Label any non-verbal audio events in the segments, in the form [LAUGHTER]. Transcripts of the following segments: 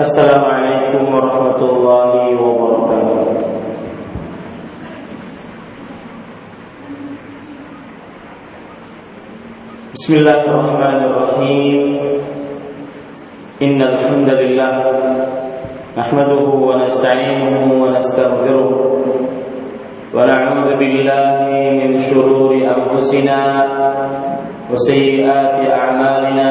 السلام عليكم ورحمة الله وبركاته بسم الله الرحمن الرحيم إن الحمد لله نحمده ونستعينه ونستغفره ونعوذ بالله من شرور أنفسنا وسيئات أعمالنا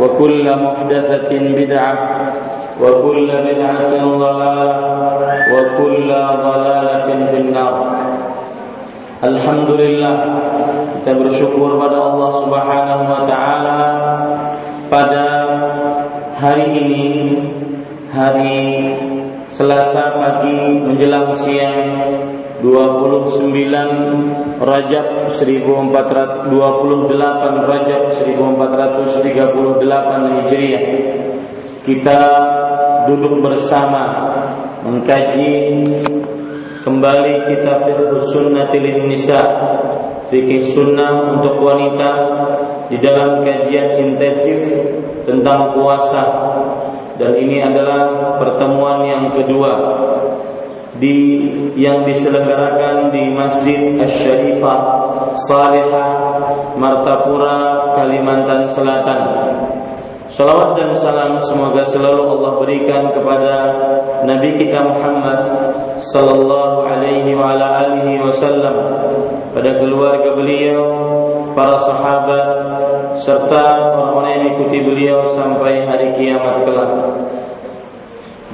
وكل محدثة بدعة وكل بدعة ضلالة وكل ضلالة في النار Alhamdulillah kita bersyukur pada Allah Subhanahu wa taala pada hari ini hari Selasa pagi menjelang siang 29 Rajab 1428 Rajab 1438 Hijriah. Kita duduk bersama mengkaji kembali kitab Fiqh Sunnah Nisa Fikih Sunnah untuk wanita di dalam kajian intensif tentang puasa. Dan ini adalah pertemuan yang kedua di yang diselenggarakan di Masjid Asy-Syarifah Salihah Martapura Kalimantan Selatan. Salawat dan salam semoga selalu Allah berikan kepada Nabi kita Muhammad sallallahu alaihi wa ala alihi wasallam pada keluarga beliau, para sahabat serta orang-orang yang mengikuti beliau sampai hari kiamat kelak.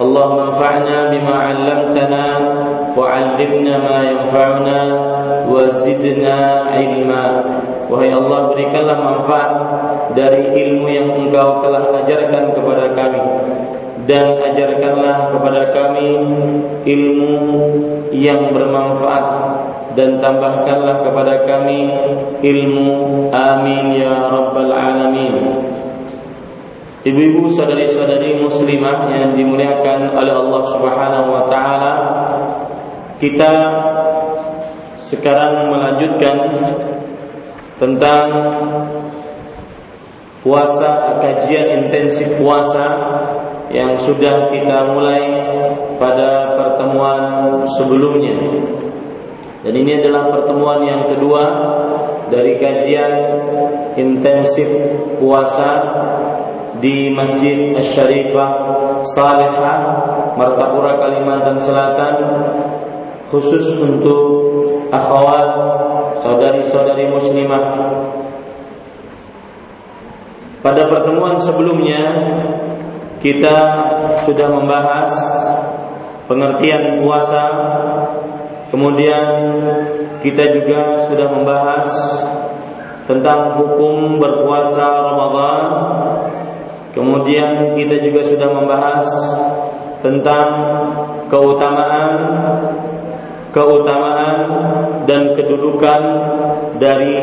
اللهم انفعنا بما علمتنا وعلمنا ما ينفعنا وزدنا علما Wahai Allah berikanlah manfaat dari ilmu yang engkau telah ajarkan kepada kami Dan ajarkanlah kepada kami ilmu yang bermanfaat Dan tambahkanlah kepada kami ilmu Amin ya Rabbal Alamin Ibu-ibu saudari-saudari muslimah yang dimuliakan oleh Allah Subhanahu wa taala, kita sekarang melanjutkan tentang puasa kajian intensif puasa yang sudah kita mulai pada pertemuan sebelumnya. Dan ini adalah pertemuan yang kedua dari kajian intensif puasa di Masjid Asy-Syarifah Salihah Martapura Kalimantan Selatan khusus untuk akhwat saudari-saudari muslimah pada pertemuan sebelumnya kita sudah membahas pengertian puasa Kemudian kita juga sudah membahas tentang hukum berpuasa Ramadan. Kemudian kita juga sudah membahas tentang keutamaan keutamaan dan kedudukan dari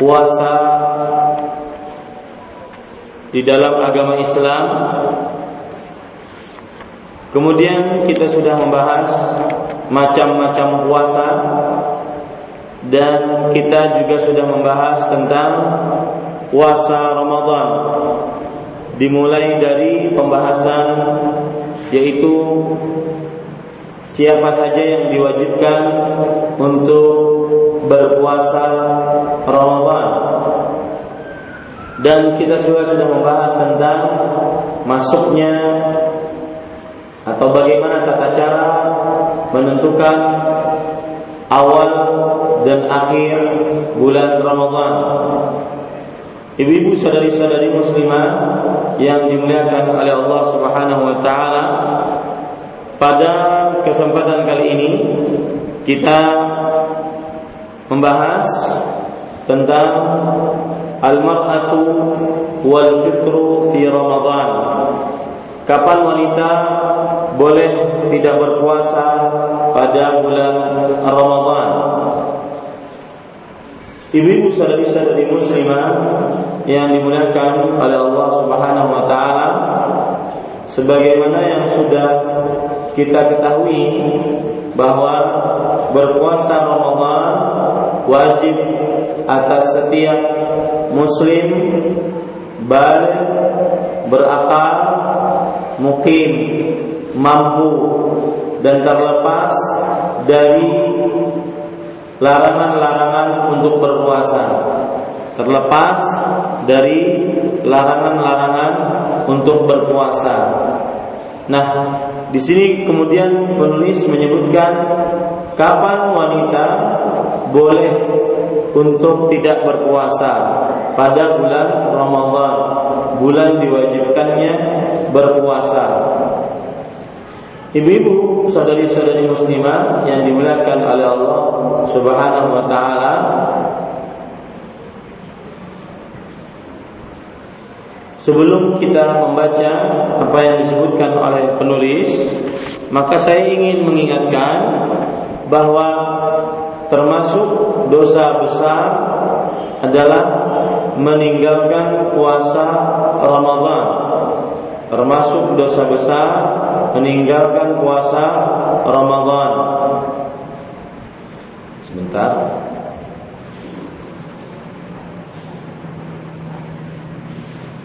puasa di dalam agama Islam. Kemudian kita sudah membahas macam-macam puasa dan kita juga sudah membahas tentang puasa Ramadan dimulai dari pembahasan yaitu siapa saja yang diwajibkan untuk berpuasa Ramadan dan kita juga sudah membahas tentang masuknya atau bagaimana tata cara menentukan awal dan akhir bulan Ramadan. Ibu-ibu sadari-sadari muslimah yang dimuliakan oleh Allah Subhanahu wa taala, pada kesempatan kali ini kita membahas tentang al-mar'atu wal fitru fi Ramadan. Kapan wanita boleh tidak berpuasa pada bulan Ramadan. Ibu-ibu saudari-saudari muslimah yang dimuliakan oleh Allah Subhanahu wa taala sebagaimana yang sudah kita ketahui bahwa berpuasa Ramadan wajib atas setiap muslim balik berakal mukim mampu dan terlepas dari larangan-larangan untuk berpuasa. Terlepas dari larangan-larangan untuk berpuasa. Nah, di sini kemudian penulis menyebutkan kapan wanita boleh untuk tidak berpuasa pada bulan Ramadan, bulan diwajibkannya berpuasa. Ibu-ibu, saudari-saudari muslimah yang dimuliakan oleh Allah Subhanahu wa taala, Sebelum kita membaca apa yang disebutkan oleh penulis, maka saya ingin mengingatkan bahwa termasuk dosa besar adalah meninggalkan puasa Ramadan. Termasuk dosa besar meninggalkan puasa Ramadan. Sebentar.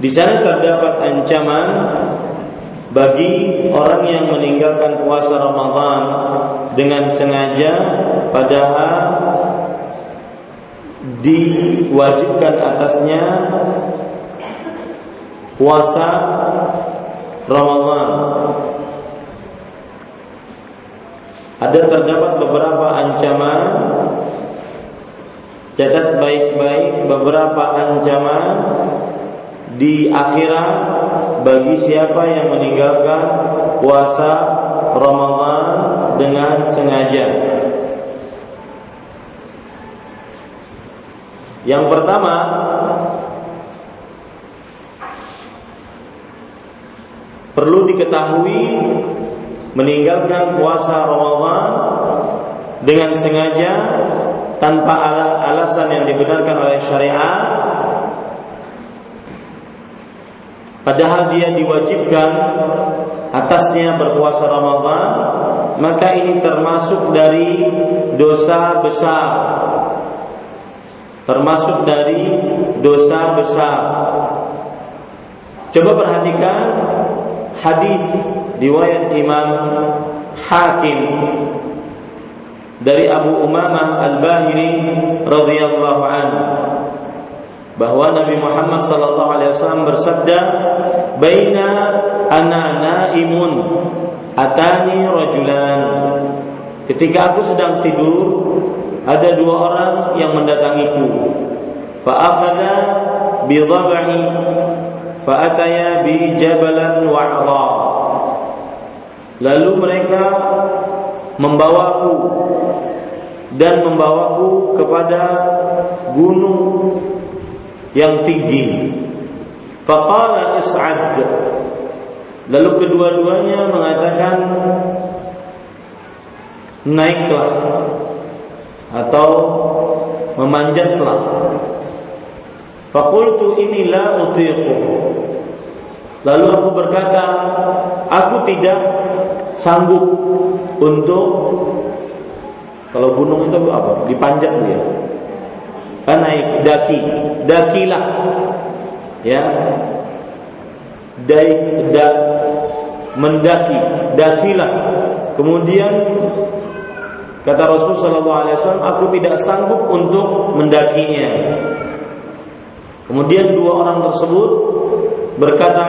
Di sana terdapat ancaman bagi orang yang meninggalkan puasa Ramadan dengan sengaja padahal diwajibkan atasnya puasa Ramadan Ada terdapat beberapa ancaman Catat baik-baik beberapa ancaman di akhirat bagi siapa yang meninggalkan puasa Ramadan dengan sengaja. Yang pertama, perlu diketahui meninggalkan puasa Ramadan dengan sengaja tanpa alasan yang dibenarkan oleh syariat. Padahal dia diwajibkan atasnya berpuasa Ramadan maka ini termasuk dari dosa besar. Termasuk dari dosa besar. Coba perhatikan hadis riwayat Imam Hakim dari Abu Umamah Al-Bahili radhiyallahu anhu bahwa Nabi Muhammad sallallahu alaihi wasallam bersabda baina ana naimun atani rajulan. Ketika aku sedang tidur ada dua orang yang mendatangiku. Fa akhadha bi dhabhi fa ataya bi jabalan wa'ra Lalu mereka membawaku dan membawaku kepada gunung yang tinggi. Faqala is'ad. Lalu kedua-duanya mengatakan naiklah atau memanjatlah. Fakultu inilah utiqu. Lalu aku berkata, aku tidak sanggup untuk kalau gunung itu apa? Dipanjat dia. Kan naik daki, dakilah. Ya. Dai, da, mendaki, dakilah. Kemudian kata Rasul sallallahu alaihi wasallam, aku tidak sanggup untuk mendakinya. Kemudian dua orang tersebut berkata,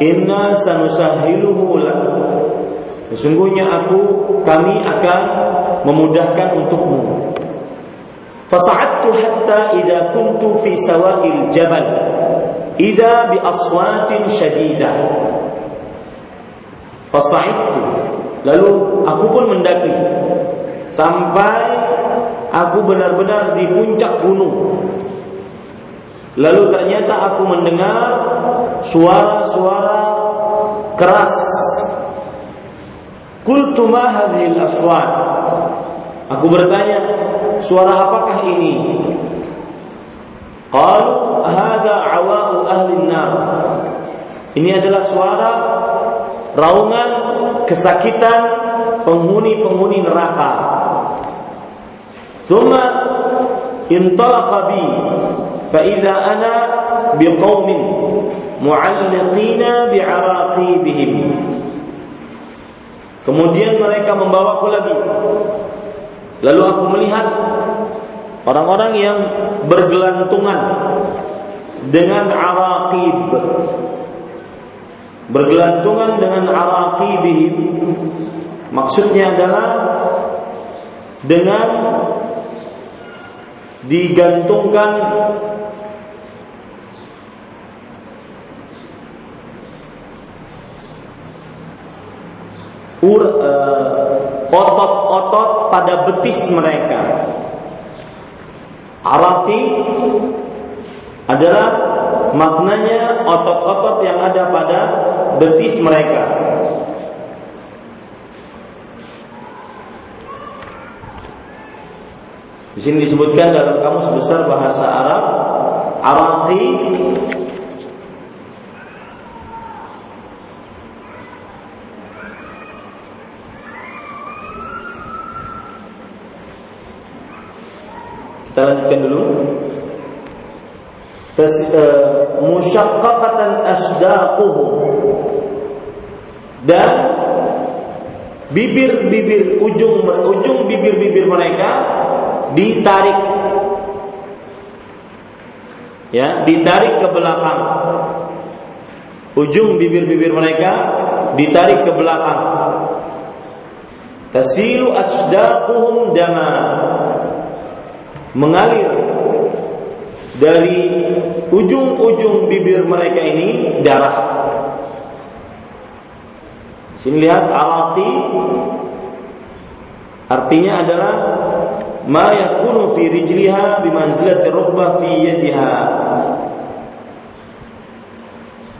"Inna sanusahiluhu lak." Sesungguhnya aku kami akan memudahkan untukmu. Fasa'adtu hatta idza kuntu fi sawa'il jabal idza bi aswatin syadidah. Fasa'idtu lalu aku pun mendaki sampai aku benar-benar di puncak gunung. Lalu ternyata aku mendengar suara-suara keras. Qultu ma hadhil aswat? Aku bertanya, suara apakah ini? Qalu hadza awa'u ahli nar. Ini adalah suara raungan kesakitan penghuni-penghuni neraka. Thumma intalaqa bi fa idza ana biqaumin mu'alliqina bi'araqibihim. Kemudian mereka membawaku lagi Lalu aku melihat orang-orang yang bergelantungan dengan araqib. Bergelantungan dengan araqibihim. Maksudnya adalah dengan digantungkan ur, uh, otot-otot pada betis mereka. Arati adalah maknanya otot-otot yang ada pada betis mereka. Di sini disebutkan dalam kamus besar bahasa Arab, arati Kita lanjutkan dulu. Eh, musyaqqaqatan asdaquhum dan bibir-bibir ujung ujung bibir-bibir mereka ditarik. Ya ditarik ke belakang. Ujung bibir-bibir mereka ditarik ke belakang. Tasilu asdaquhum dama mengalir dari ujung-ujung bibir mereka ini darah. Sini lihat alati artinya adalah ma yakunu fi rijliha manzilati rukbah fi yadiha.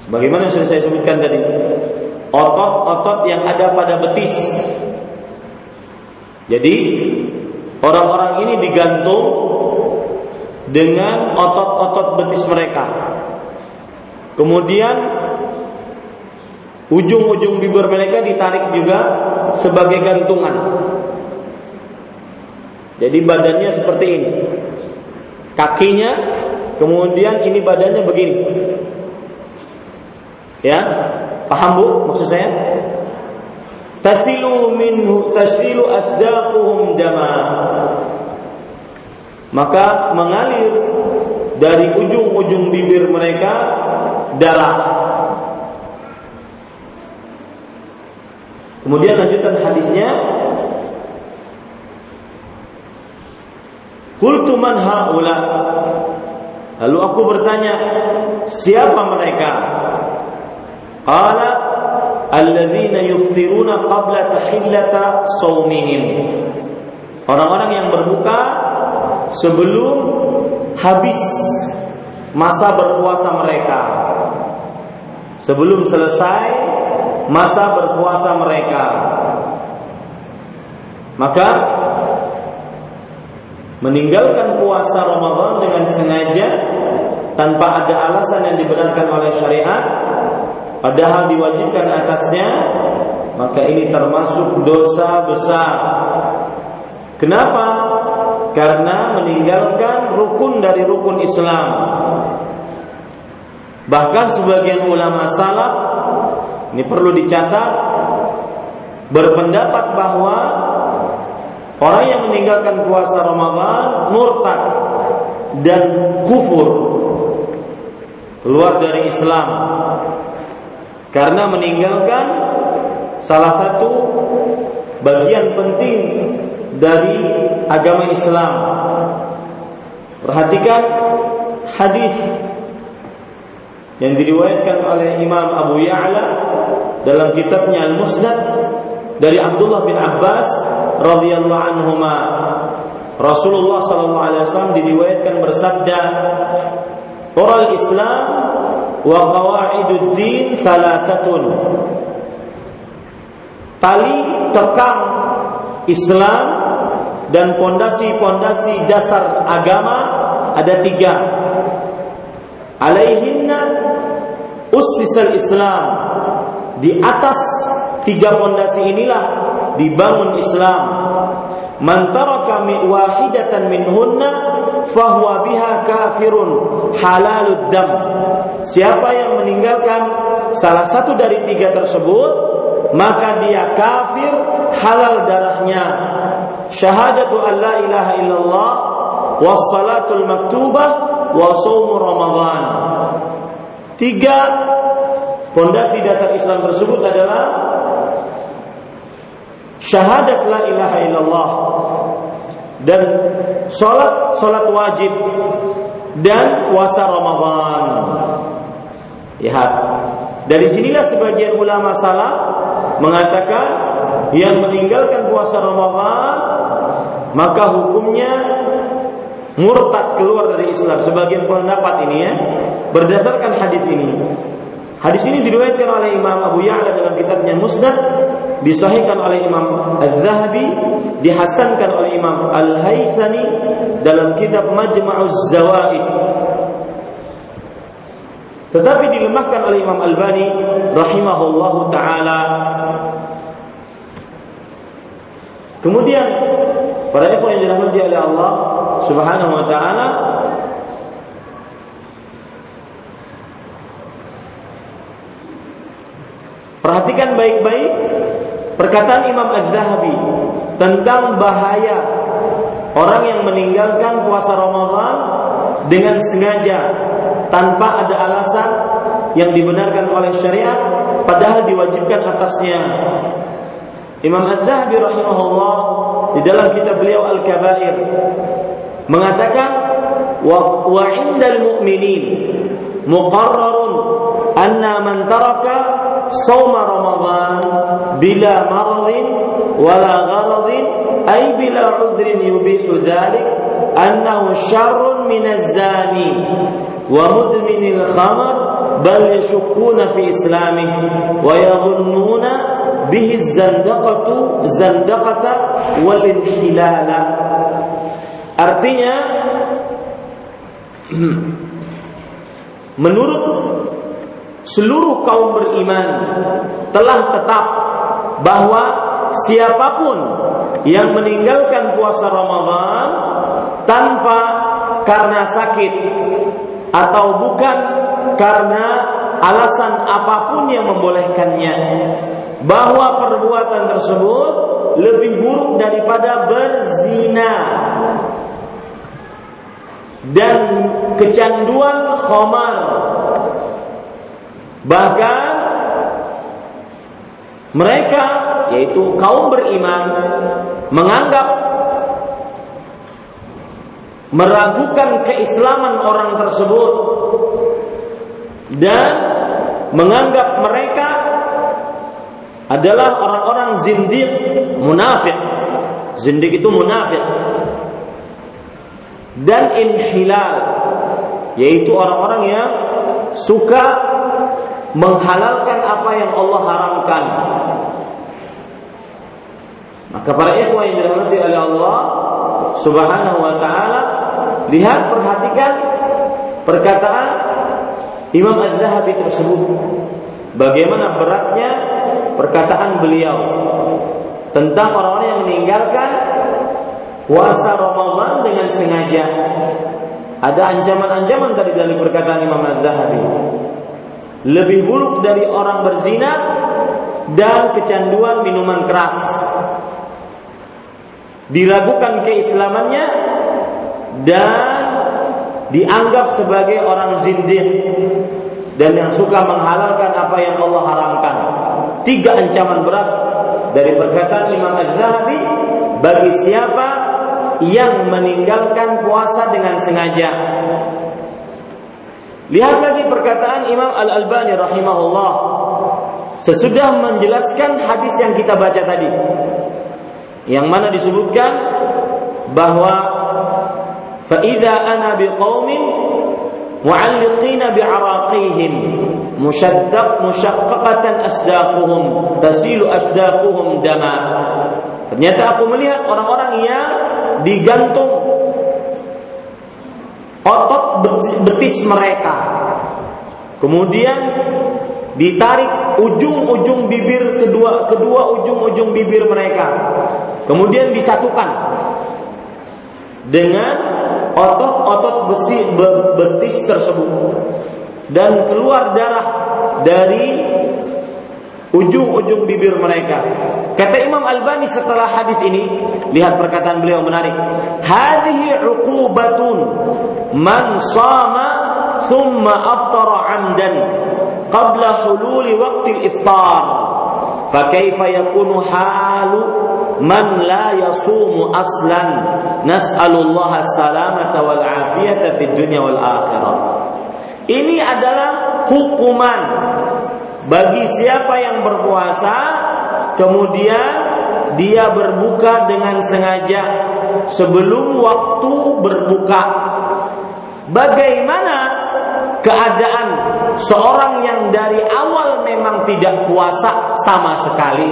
Sebagaimana sudah saya sebutkan tadi, otot-otot yang ada pada betis. Jadi Orang-orang ini digantung dengan otot-otot betis mereka. Kemudian ujung-ujung bibir mereka ditarik juga sebagai gantungan. Jadi badannya seperti ini. Kakinya kemudian ini badannya begini. Ya, paham Bu maksud saya? Tasilu minhu tasilu asdaquhum dama. Maka mengalir dari ujung-ujung bibir mereka darah. Kemudian lanjutan hadisnya. Qultu man haula? Lalu aku bertanya Siapa mereka? Qala alladzina yuftiruna qabla tahillata saumihim Orang-orang yang berbuka sebelum habis masa berpuasa mereka. Sebelum selesai masa berpuasa mereka. Maka meninggalkan puasa Ramadan dengan sengaja tanpa ada alasan yang dibenarkan oleh syariat padahal diwajibkan atasnya maka ini termasuk dosa besar Kenapa? Karena meninggalkan rukun dari rukun Islam. Bahkan sebagian ulama salaf ini perlu dicatat berpendapat bahwa orang yang meninggalkan puasa Ramadan murtad dan kufur keluar dari Islam karena meninggalkan salah satu bagian penting dari agama Islam. Perhatikan hadis yang diriwayatkan oleh Imam Abu Ya'la dalam kitabnya Al-Musnad dari Abdullah bin Abbas radhiyallahu anhuma. Rasulullah sallallahu alaihi wasallam diriwayatkan bersabda, "Oral Islam wa qawaidud din thalathatun." Tali tekang Islam dan pondasi-pondasi dasar agama ada tiga. Alaihinna ussisal Islam. Di atas tiga pondasi inilah dibangun Islam. Man taraka wahidatan minhunna fahuwa biha kafirun halalud dam. Siapa yang meninggalkan salah satu dari tiga tersebut, maka dia kafir halal darahnya syahadatu an la ilaha illallah was salatul maktubah wa saumu tiga fondasi dasar Islam tersebut adalah syahadat la ilaha illallah dan salat salat wajib dan puasa Ramadan. Lihat. Dari sinilah sebagian ulama salaf mengatakan yang meninggalkan puasa Ramadan maka hukumnya murtad keluar dari Islam sebagian pendapat ini ya berdasarkan hadis ini hadis ini diriwayatkan oleh Imam Abu Ya'la dalam kitabnya Musnad disahihkan oleh Imam Az-Zahabi dihasankan oleh Imam Al-Haythami dalam kitab Majma'uz Zawaid. Tetapi dilemahkan oleh Imam Al-Bani rahimahullahu taala. Kemudian para ikhwan yang dirahmati oleh Allah Subhanahu wa taala Perhatikan baik-baik perkataan Imam Az-Zahabi tentang bahaya orang yang meninggalkan puasa Ramadan dengan sengaja tanpa ada alasan yang dibenarkan oleh syariat padahal diwajibkan atasnya. Imam Az-Zahabi rahimahullah di dalam kitab beliau Al-Kabair mengatakan wa, wa indal mu'minin muqarrarun anna man taraka sauma ramadan bila maradin wala gharadin ay bila udhrin yubihu dhalik annahu syarrun min az-zani wa mudminil khamr bal yashukkuna fi islamih wa yadhunnuna bihi zandaqatu zandaqata wal inhilala artinya menurut seluruh kaum beriman telah tetap bahwa siapa pun yang meninggalkan puasa Ramadan tanpa karena sakit atau bukan karena alasan apa pun yang membolehkannya bahwa perbuatan tersebut lebih buruk daripada berzina dan kecanduan khamar bahkan mereka yaitu kaum beriman menganggap meragukan keislaman orang tersebut dan menganggap mereka adalah orang-orang zindiq munafik Zindik itu munafik. Dan inhilal yaitu orang-orang yang suka menghalalkan apa yang Allah haramkan. Maka para ikhwah yang dirahmati oleh Allah Subhanahu wa taala, lihat perhatikan perkataan Imam Az-Zahabi tersebut. Bagaimana beratnya perkataan beliau tentang orang-orang yang meninggalkan puasa Ramadan dengan sengaja. Ada ancaman-ancaman tadi dari perkataan Imam Az-Zahabi. Lebih buruk dari orang berzina dan kecanduan minuman keras. Diragukan keislamannya dan dianggap sebagai orang zindiq dan yang suka menghalalkan apa yang Allah haramkan. Tiga ancaman berat dari perkataan Imam Az-Zahabi bagi siapa yang meninggalkan puasa dengan sengaja. Lihat lagi perkataan Imam Al-Albani rahimahullah sesudah menjelaskan hadis yang kita baca tadi. Yang mana disebutkan bahwa fa idza ana biqaumin mu'alliqina bi'araqihim musyaddaq musyaqqaqatan asdaquhum tasilu asdaquhum dama ternyata aku melihat orang-orang yang digantung otot betis mereka. Kemudian ditarik ujung-ujung bibir kedua kedua ujung-ujung bibir mereka. Kemudian disatukan dengan otot-otot besi betis tersebut. Dan keluar darah dari ujung-ujung bibir mereka. Kata Imam Albani setelah hadis ini, lihat perkataan beliau menarik. Hadhihi uqubatun man sama thumma aftara amdan qabla hululi waqti al-iftar. فكيف يكون حال من لا يصوم أصلا نسأل الله السلامة والعافية في الدنيا والآخرة ini adalah hukuman bagi siapa yang berpuasa kemudian dia berbuka dengan sengaja sebelum waktu berbuka. Bagaimana keadaan seorang yang dari awal memang tidak puasa sama sekali?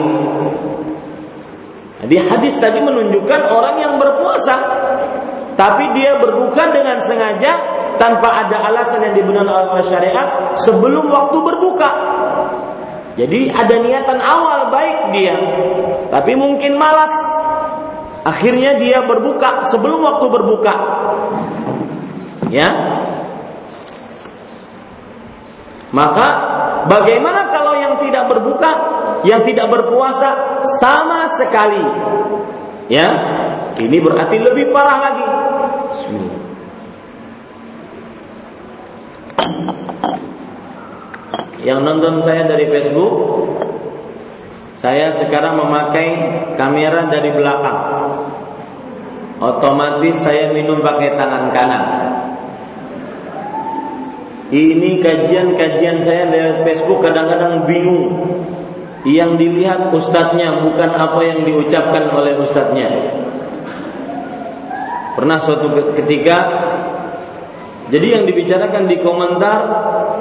Jadi hadis tadi menunjukkan orang yang berpuasa tapi dia berbuka dengan sengaja tanpa ada alasan yang dibenarkan oleh syariat sebelum waktu berbuka. Jadi ada niatan awal baik dia, tapi mungkin malas. Akhirnya dia berbuka sebelum waktu berbuka. Ya. Maka bagaimana kalau yang tidak berbuka, yang tidak berpuasa sama sekali? Ya. Ini berarti lebih parah lagi. Yang nonton saya dari Facebook, saya sekarang memakai kamera dari belakang. Otomatis saya minum pakai tangan kanan. Ini kajian-kajian saya dari Facebook kadang-kadang bingung. Yang dilihat ustadznya bukan apa yang diucapkan oleh ustadznya. Pernah suatu ketika jadi yang dibicarakan di komentar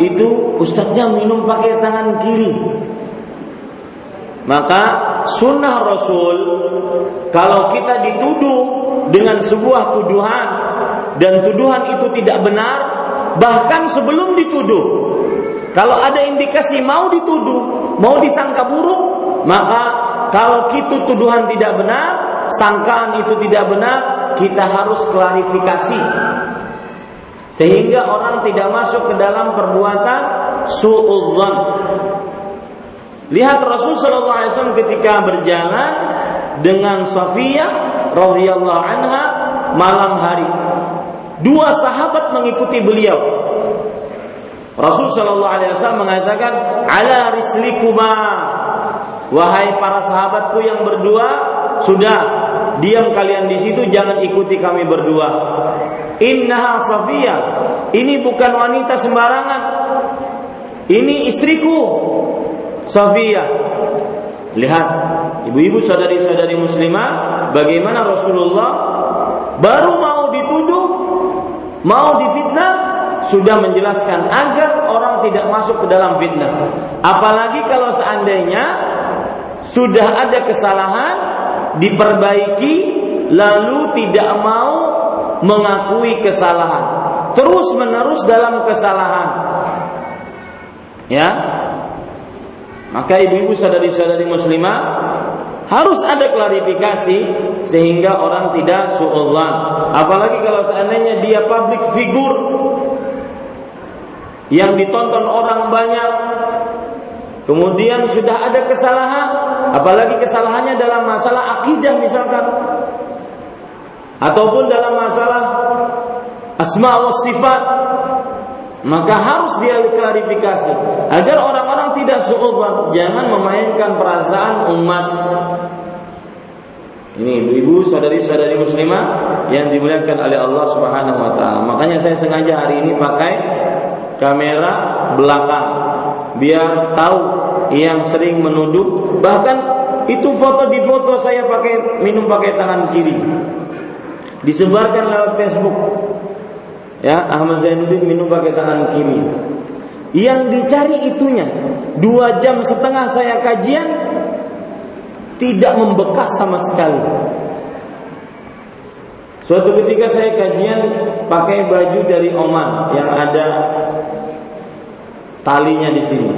itu ustadznya minum pakai tangan kiri. Maka sunnah Rasul kalau kita dituduh dengan sebuah tuduhan dan tuduhan itu tidak benar, bahkan sebelum dituduh, kalau ada indikasi mau dituduh, mau disangka buruk, maka kalau itu tuduhan tidak benar, sangkaan itu tidak benar, kita harus klarifikasi sehingga orang tidak masuk ke dalam perbuatan suudzon. Lihat Rasul sallallahu alaihi wasallam ketika berjalan dengan Safiyah radhiyallahu anha malam hari. Dua sahabat mengikuti beliau. Rasul sallallahu alaihi wasallam mengatakan, "Ala rislikuma." Wahai para sahabatku yang berdua, sudah diam kalian di situ jangan ikuti kami berdua. Innaha Safiyah. Ini bukan wanita sembarangan. Ini istriku. Safiyah. Lihat, ibu-ibu saudari-saudari muslimah bagaimana Rasulullah baru mau dituduh, mau difitnah, sudah menjelaskan agar orang tidak masuk ke dalam fitnah. Apalagi kalau seandainya sudah ada kesalahan, diperbaiki, lalu tidak mau mengakui kesalahan, terus menerus dalam kesalahan. Ya, maka ibu-ibu sadari-sadari muslimah harus ada klarifikasi sehingga orang tidak suudzon. Apalagi kalau seandainya dia public figure yang ditonton orang banyak, kemudian sudah ada kesalahan, apalagi kesalahannya dalam masalah akidah misalkan, ataupun dalam masalah asma wa sifat, maka harus dia klarifikasi. Agar orang-orang tidak suudzon, jangan memainkan perasaan umat. Ini ibu-ibu, saudari-saudari muslimah yang dimuliakan oleh Allah Subhanahu wa taala. Makanya saya sengaja hari ini pakai kamera belakang. Biar tahu yang sering menuduh bahkan itu foto di foto saya pakai minum pakai tangan kiri disebarkan lewat Facebook Ya, Ahmad Zainuddin minum pakai tangan kiri. Yang dicari itunya. Dua jam setengah saya kajian tidak membekas sama sekali. Suatu ketika saya kajian pakai baju dari Oman yang ada talinya di sini.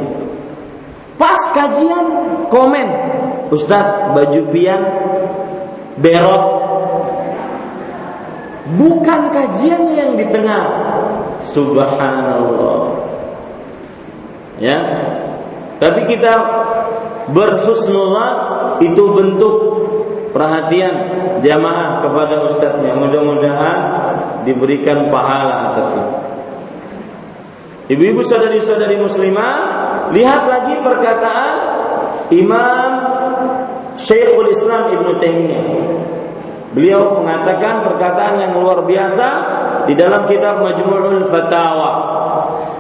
Pas kajian komen, Ustadz baju pian berot bukan kajian yang di tengah. Subhanallah. Ya. Tapi kita berhusnullah itu bentuk perhatian jamaah kepada ustadznya. Mudah-mudahan diberikan pahala atasnya. Ibu-ibu saudari-saudari muslimah, lihat lagi perkataan Imam Syekhul Islam Ibn Taimiyah Beliau mengatakan perkataan yang luar biasa di dalam kitab Majmu'ul Fatawa.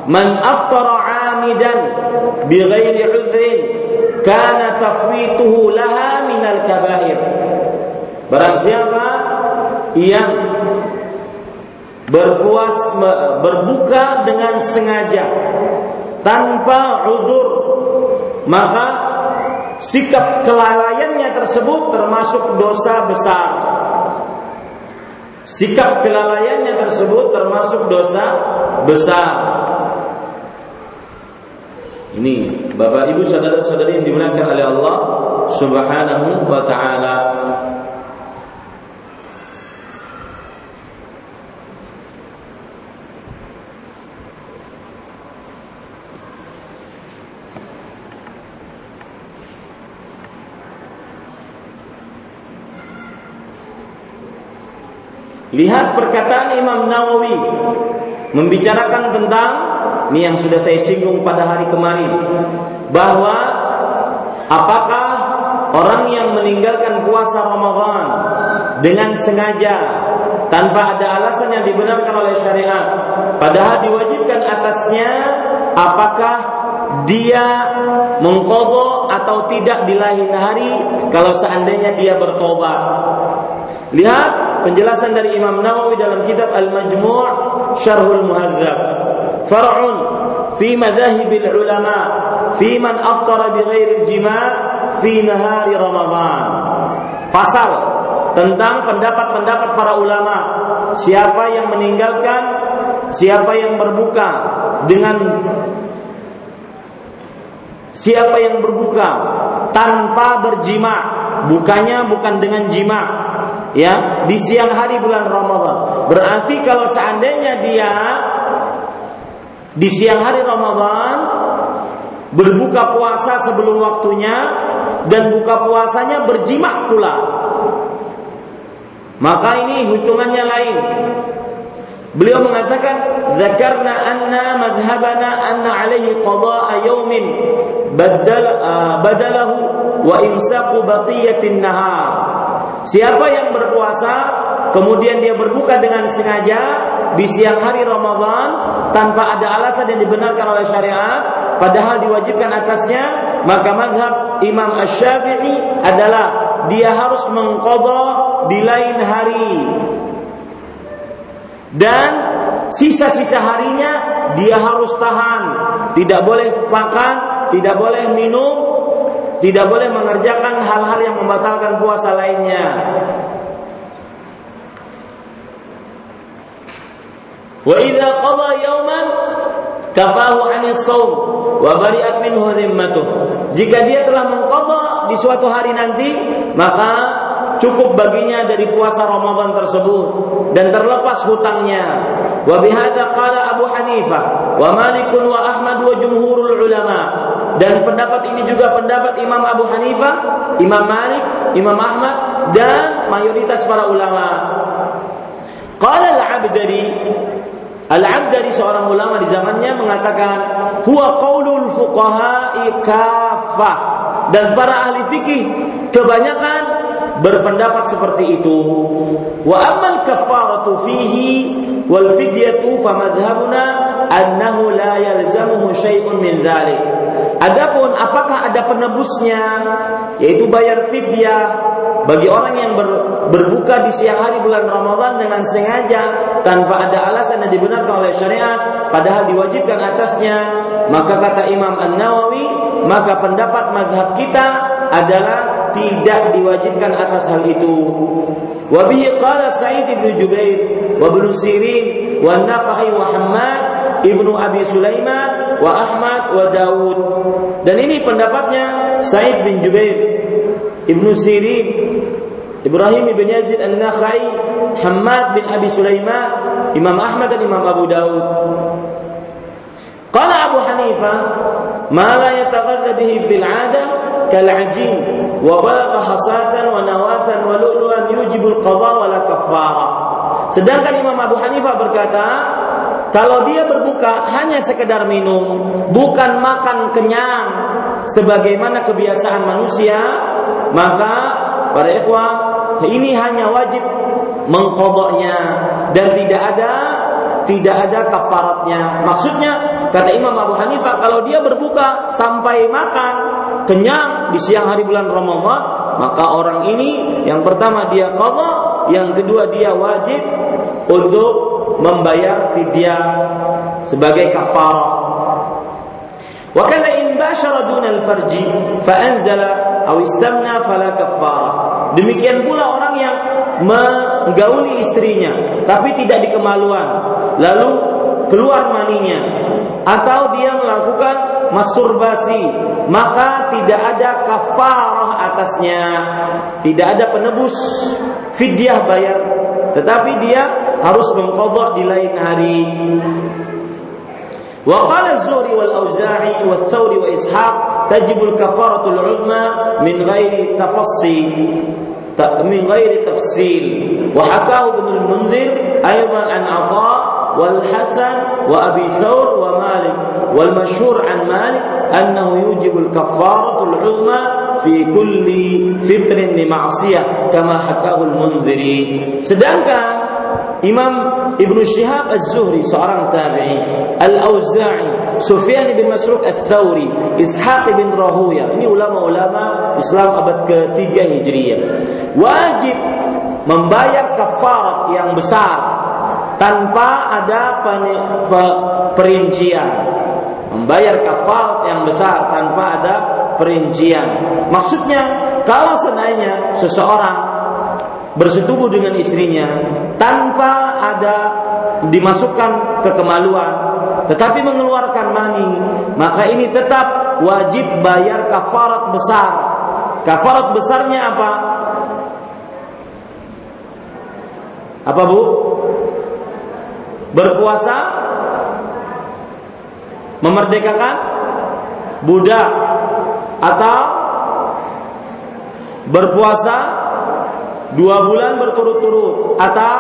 Man aftara 'amidan bighairi 'udhrin kana tafwituhu laha minal kabair. Barang siapa yang berpuas berbuka dengan sengaja tanpa uzur maka sikap kelalaiannya tersebut termasuk dosa besar Sikap kelalaiannya tersebut termasuk dosa besar. Ini Bapak Ibu saudara-saudari yang dimuliakan oleh Allah Subhanahu wa taala. Lihat perkataan Imam Nawawi membicarakan tentang ini yang sudah saya singgung pada hari kemarin bahwa apakah orang yang meninggalkan puasa Ramadan dengan sengaja tanpa ada alasan yang dibenarkan oleh syariat padahal diwajibkan atasnya apakah dia mengkodok atau tidak di lain hari kalau seandainya dia bertobat? Lihat penjelasan dari Imam Nawawi dalam kitab Al-Majmu' Syarhul Muhadzab. Far'un fi madhahibil ulama fi man aftara bi ghairi jima' fi nahari Ramadan. Pasal tentang pendapat-pendapat para ulama siapa yang meninggalkan siapa yang berbuka dengan siapa yang berbuka tanpa berjima bukannya bukan dengan jima ya di siang hari bulan Ramadan. Berarti kalau seandainya dia di siang hari Ramadan berbuka puasa sebelum waktunya dan buka puasanya berjima pula. Maka ini hitungannya lain. Beliau mengatakan, "Zakarna anna madhhabana anna alaihi qada'a yawmin badal uh, badalahu wa imsaku baqiyatin nahar." Siapa yang berpuasa kemudian dia berbuka dengan sengaja di siang hari Ramadan tanpa ada alasan yang dibenarkan oleh syariat padahal diwajibkan atasnya maka mazhab Imam Ash-Syafi'i adalah dia harus mengqadha di lain hari. Dan sisa-sisa harinya dia harus tahan, tidak boleh makan, tidak boleh minum, tidak boleh mengerjakan hal-hal yang membatalkan puasa lainnya. Wa idza qada yawman kafahu 'anil shaum wa bari'at minhu dhimmatuh. Jika dia telah mengqadha di suatu hari nanti, maka cukup baginya dari puasa Ramadan tersebut dan terlepas hutangnya. Wa bihadza qala Abu Hanifah wa Malik wa Ahmad wa jumhurul ulama. Dan pendapat ini juga pendapat Imam Abu Hanifah, Imam Malik, Imam Ahmad dan mayoritas para ulama. Qala al-Abdari Al-Abdari seorang ulama di zamannya mengatakan huwa qaulul fuqaha'i kafah dan para ahli fikih kebanyakan berpendapat seperti itu. Wa amal kafaratu fihi wal fidyatu fa madhhabuna annahu la yalzamuhu syai'un min dzalik. Adapun apakah ada penebusnya yaitu bayar fidyah bagi orang yang ber, berbuka di siang hari bulan Ramadan dengan sengaja tanpa ada alasan yang dibenarkan oleh syariat padahal diwajibkan atasnya maka kata Imam An-Nawawi maka pendapat mazhab kita adalah tidak diwajibkan atas hal itu. Wa bihi qala Sa'id bin Jubair wa Sirin wa Nakhai wa Hammad Ibnu Abi Sulaiman wa Ahmad wa Daud dan ini pendapatnya Sa'id bin Jubair Ibnu Sirin, Ibrahim bin Yazid An-Nakhai, Hamad bin Abi Sulaiman, Imam Ahmad dan Imam Abu Daud. Qala Abu Hanifah, "Ma la yataghadha bihi fil 'ada kal 'ajin wa balagha hasatan wa nawatan wa lu'lu'an al-qadha wa la kaffara." Sedangkan Imam Abu Hanifah berkata, kalau dia berbuka hanya sekedar minum, bukan makan kenyang sebagaimana kebiasaan manusia, maka para ikhwah ini hanya wajib mengkodoknya dan tidak ada tidak ada kafaratnya. Maksudnya kata Imam Abu Hanifah kalau dia berbuka sampai makan kenyang di siang hari bulan Ramadan, maka orang ini yang pertama dia qadha, yang kedua dia wajib untuk membayar fidyah sebagai kafarah. Wa kana in bashara dunal farji fa anzala aw istamna fala kaffara. Demikian pula orang yang menggauli istrinya tapi tidak di kemaluan, lalu keluar maninya atau dia melakukan masturbasi, maka tidak ada kafarah atasnya. Tidak ada penebus fidyah bayar, tetapi dia harus mengqadha di lain hari. وقال الزهري والأوزاعي والثوري وإسحاق تجب الكفارة العظمى من غير تفصيل من غير تفصيل وحكاه ابن المنذر أيضا عن عطاء والحسن وأبي ثور ومالك والمشهور عن مالك أنه يوجب الكفارة العظمى في كل فطر لمعصية كما حكاه المنذري sedangkan Imam Ibnu Syihab Az-Zuhri seorang tabi'i, Al-Auza'i, Sufyan bin Masruq Ats-Tsauri, Ishaq bin Rahuya. Ini ulama-ulama Islam abad ke-3 Hijriah. Wajib membayar kafarat yang besar tanpa ada perincian. Membayar kafarat yang besar tanpa ada perincian. Maksudnya kalau seandainya seseorang bersetubuh dengan istrinya tanpa ada dimasukkan ke kemaluan tetapi mengeluarkan mani maka ini tetap wajib bayar kafarat besar. Kafarat besarnya apa? Apa Bu? Berpuasa? Memerdekakan? Budak? Atau berpuasa dua bulan berturut-turut atau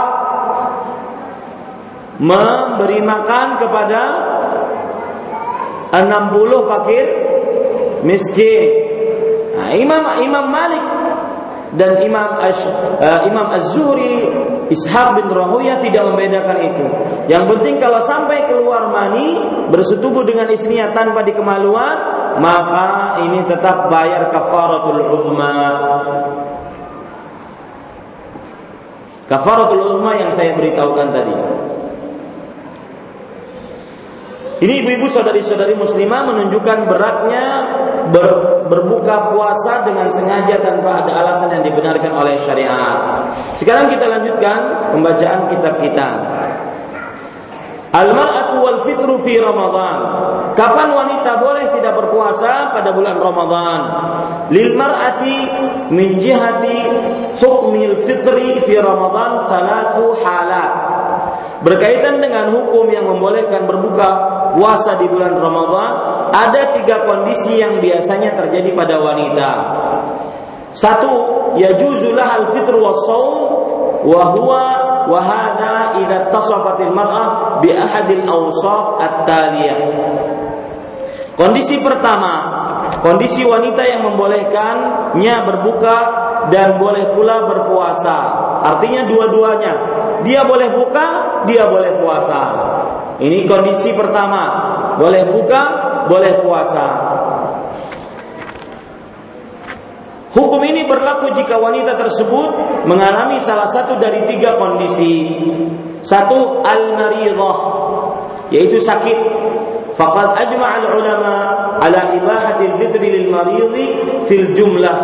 memberi makan kepada 60 fakir miskin. Nah, Imam Imam Malik dan Imam Ash, uh, Imam Az-Zuhri Ishaq bin Rahuya tidak membedakan itu. Yang penting kalau sampai keluar mani bersetubuh dengan istrinya tanpa dikemaluan, maka ini tetap bayar kafaratul uzma. Kafaratul uzma yang saya beritahukan tadi. Ini ibu-ibu saudari-saudari muslimah menunjukkan beratnya ber, berbuka puasa dengan sengaja tanpa ada alasan yang dibenarkan oleh syariat. Sekarang kita lanjutkan pembacaan kitab kita. Al-mar'atu wal fitru fi Ramadan. Kapan wanita boleh tidak berpuasa pada bulan Ramadan? Lil mar'ati min jihati fi Ramadan salatu halat. Berkaitan dengan hukum yang membolehkan berbuka puasa di bulan Ramadan, ada tiga kondisi yang biasanya terjadi pada wanita. Satu, yajuzulah al-fitr wa saum wa huwa wa hadha idza tasafatil mar'ah bi ahadil awsaf at-taliyah. Kondisi pertama, kondisi wanita yang membolehkannya berbuka dan boleh pula berpuasa. Artinya dua-duanya. Dia boleh buka, dia boleh puasa. Ini kondisi pertama. Boleh buka, boleh puasa. Hukum ini berlaku jika wanita tersebut mengalami salah satu dari tiga kondisi. Satu al-maridah, yaitu sakit. Faqad ajma' al-ulama ala ibahati al-fitri lil maridhi fil jumlah,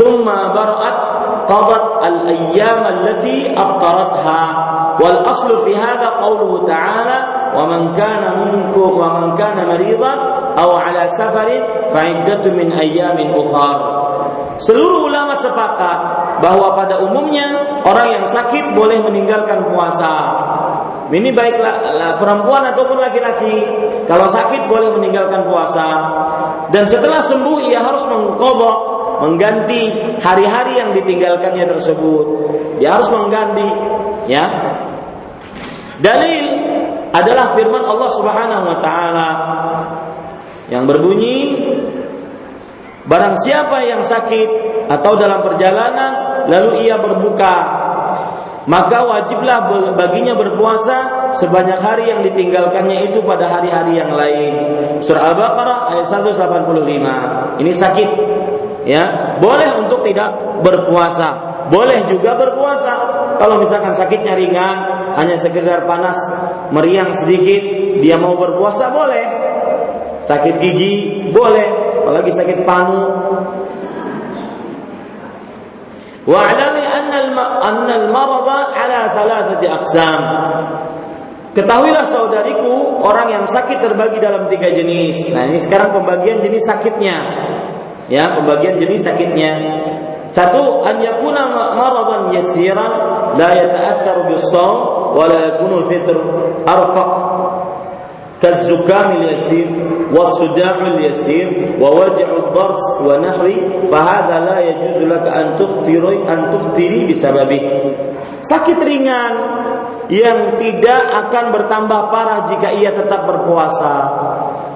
thumma bara'at aftaratha. Wal aslu fi hadha qawluhu ta'ala wa man kana minkum wa man kana maridan aw ala safarin fa min ayyamin ukhra. Seluruh ulama sepakat bahwa pada umumnya orang yang sakit boleh meninggalkan puasa. Ini baiklah perempuan ataupun laki-laki. Kalau sakit boleh meninggalkan puasa. Dan setelah sembuh ia harus mengkobok, mengganti hari-hari yang ditinggalkannya tersebut. Dia harus mengganti, ya. Dalil adalah firman Allah Subhanahu wa taala yang berbunyi Barang siapa yang sakit atau dalam perjalanan lalu ia berbuka, maka wajiblah baginya berpuasa sebanyak hari yang ditinggalkannya itu pada hari-hari yang lain. Surah Al-Baqarah ayat 185. Ini sakit. Ya, boleh untuk tidak berpuasa. Boleh juga berpuasa. Kalau misalkan sakitnya ringan, hanya sekedar panas, meriang sedikit, dia mau berpuasa boleh. Sakit gigi boleh, apalagi sakit panu. Wa'lami anna al-marada ala thalathati aqsam. Ketahuilah saudariku, orang yang sakit terbagi dalam tiga jenis. Nah, ini sekarang pembagian jenis sakitnya Ya, pembagian jenis sakitnya. Satu, an yakuna maradan yasiran la yata'atharu bis-shaum wa la yakunu al-fitr arfaq كالزكام اليسير والصداع اليسير ووجع الضرس ونحوه فهذا لا يجوز لك أن تفطري أن تفطري بسببه sakit ringan yang tidak akan bertambah parah jika ia tetap berpuasa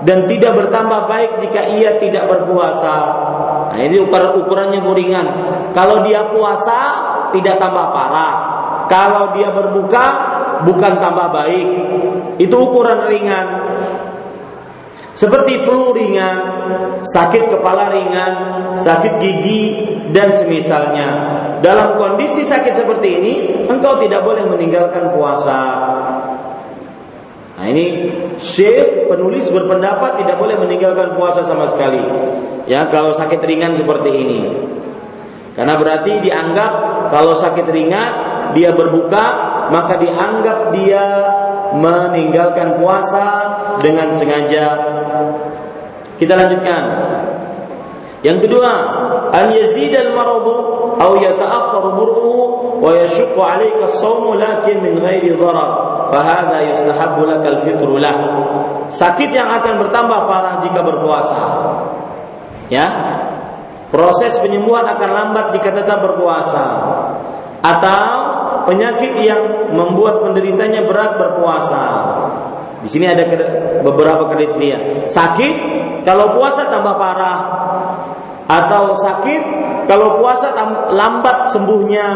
dan tidak bertambah baik jika ia tidak berpuasa. Nah, ini ukuran ukurannya ringan. Kalau dia puasa tidak tambah parah. Kalau dia berbuka bukan tambah baik. Itu ukuran ringan. Seperti flu ringan, sakit kepala ringan, sakit gigi dan semisalnya. Dalam kondisi sakit seperti ini, engkau tidak boleh meninggalkan puasa. Nah ini Syekh penulis berpendapat tidak boleh meninggalkan puasa sama sekali. Ya kalau sakit ringan seperti ini. Karena berarti dianggap kalau sakit ringan dia berbuka maka dianggap dia meninggalkan puasa dengan sengaja. Kita lanjutkan. Yang kedua, an yazid al maradu aw yata'akhkhar bur'u wa yashqu 'alayka as-sawm lakin min ghairi dharar. Yustahabbu laka al-fitr lah. Sakit yang akan bertambah parah jika berpuasa. Ya. Proses penyembuhan akan lambat jika tetap berpuasa. Atau penyakit yang membuat penderitanya berat berpuasa. Di sini ada beberapa kriteria. Sakit kalau puasa tambah parah atau sakit kalau puasa lambat sembuhnya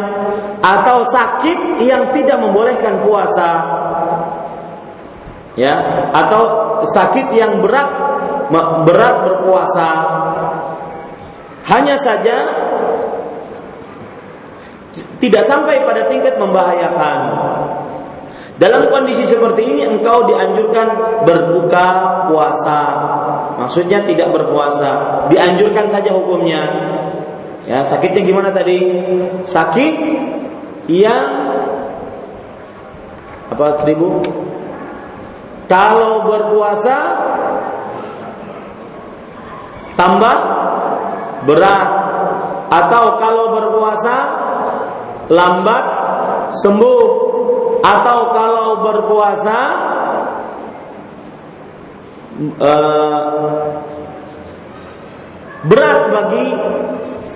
atau sakit yang tidak membolehkan puasa ya atau sakit yang berat berat berpuasa hanya saja tidak sampai pada tingkat membahayakan. Dalam kondisi seperti ini engkau dianjurkan berbuka puasa. Maksudnya tidak berpuasa, dianjurkan saja hukumnya. Ya, sakitnya gimana tadi? Sakit yang apa Ibu? Kalau berpuasa tambah berat. Atau kalau berpuasa lambat sembuh. Atau kalau berpuasa uh, berat bagi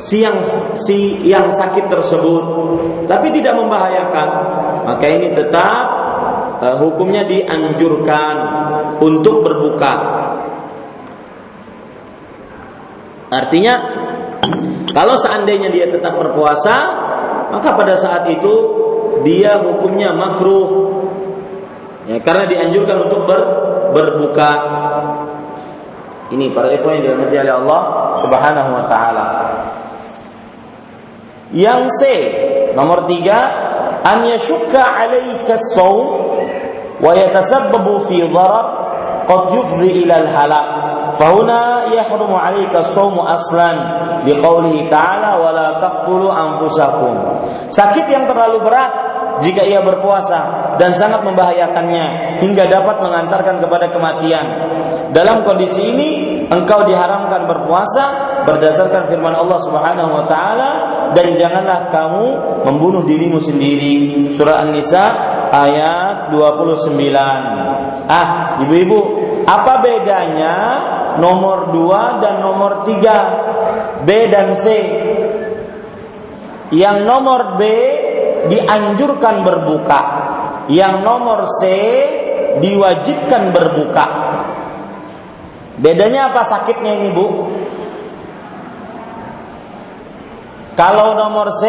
si yang si yang sakit tersebut. Tapi tidak membahayakan. Maka ini tetap uh, hukumnya dianjurkan untuk berbuka. Artinya kalau seandainya dia tetap berpuasa maka pada saat itu dia hukumnya makruh. Ya karena dianjurkan untuk ber, berbuka. Ini para ikhwan yang dirahmati oleh Allah Subhanahu wa taala. Yang C nomor tiga an yashukka alaika as-sawm wa yatasabbabu fi dharar qad yufdi ila al-halak فهنا يحرم عليك الصوم اصلا لقوله تعالى ولا تقتلوا انفسكم sakit yang terlalu berat jika ia berpuasa dan sangat membahayakannya hingga dapat mengantarkan kepada kematian dalam kondisi ini engkau diharamkan berpuasa berdasarkan firman Allah Subhanahu wa taala dan janganlah kamu membunuh dirimu sendiri. Surah An-Nisa ayat 29. Ah, ibu-ibu, apa bedanya nomor 2 dan nomor 3? B dan C. Yang nomor B dianjurkan berbuka. Yang nomor C diwajibkan berbuka. Bedanya apa sakitnya ini, Bu? Kalau nomor C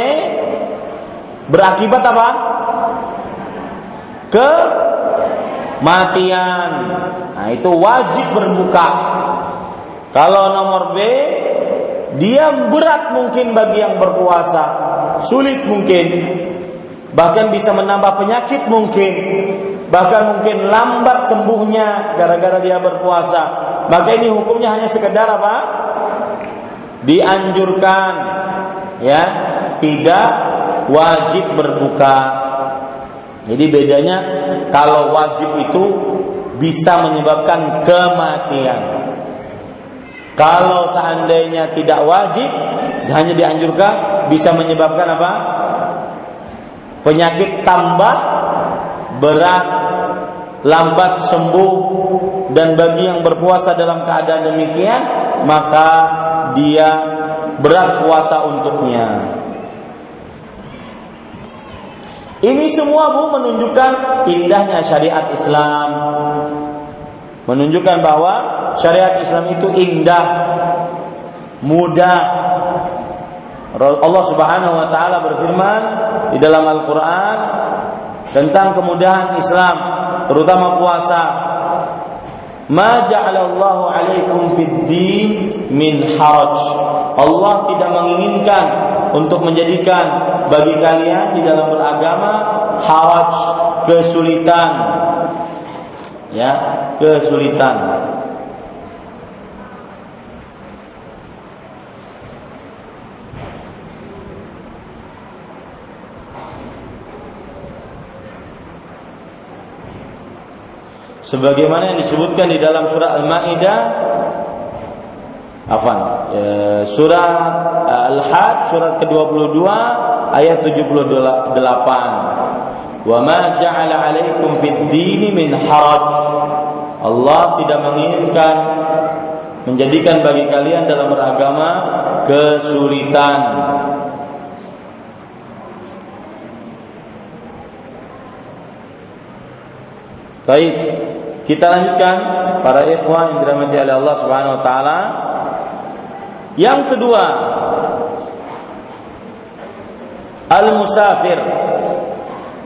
berakibat apa? Kematian. Nah, itu wajib berbuka. Kalau nomor B dia berat mungkin bagi yang berpuasa, sulit mungkin. Bahkan bisa menambah penyakit mungkin. Bahkan mungkin lambat sembuhnya gara-gara dia berpuasa. Maka ini hukumnya hanya sekedar apa? Dianjurkan ya tidak wajib berbuka. Jadi bedanya kalau wajib itu bisa menyebabkan kematian. Kalau seandainya tidak wajib hanya dianjurkan bisa menyebabkan apa? Penyakit tambah berat, lambat sembuh dan bagi yang berpuasa dalam keadaan demikian maka dia berat puasa untuknya. Ini semua Bu menunjukkan indahnya syariat Islam. Menunjukkan bahwa syariat Islam itu indah, mudah. Allah Subhanahu wa taala berfirman di dalam Al-Qur'an tentang kemudahan Islam, terutama puasa. Ma ja'alallahu alaikum min haraj. Allah tidak menginginkan untuk menjadikan bagi kalian di dalam beragama haraj kesulitan. Ya, kesulitan. sebagaimana yang disebutkan di dalam surah Al-Maidah Afan e, surat e, Al-Hajj surat ke-22 ayat 78 Wa ma ja'ala 'alaikum fid dini min haraj. Allah tidak menginginkan menjadikan bagi kalian dalam beragama kesulitan. Baik, kita lanjutkan. Para ikhwan yang dirahmati oleh Allah Subhanahu wa taala. Yang kedua, al-musafir.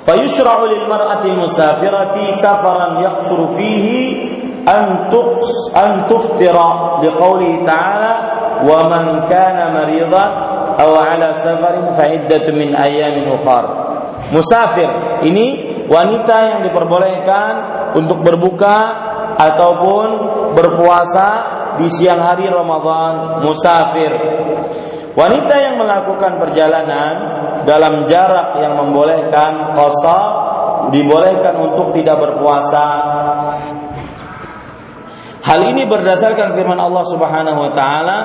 Fayushra'u lil mar'ati musafirati safaran yaqsuru fihi an tuqs an tuftira liqoulihi ta'ala wa man kana maridan aw ala safarin fa min ayamin ukhar. Musafir ini wanita yang diperbolehkan untuk berbuka ataupun berpuasa di siang hari Ramadan musafir. Wanita yang melakukan perjalanan dalam jarak yang membolehkan qasar dibolehkan untuk tidak berpuasa. Hal ini berdasarkan firman Allah Subhanahu wa taala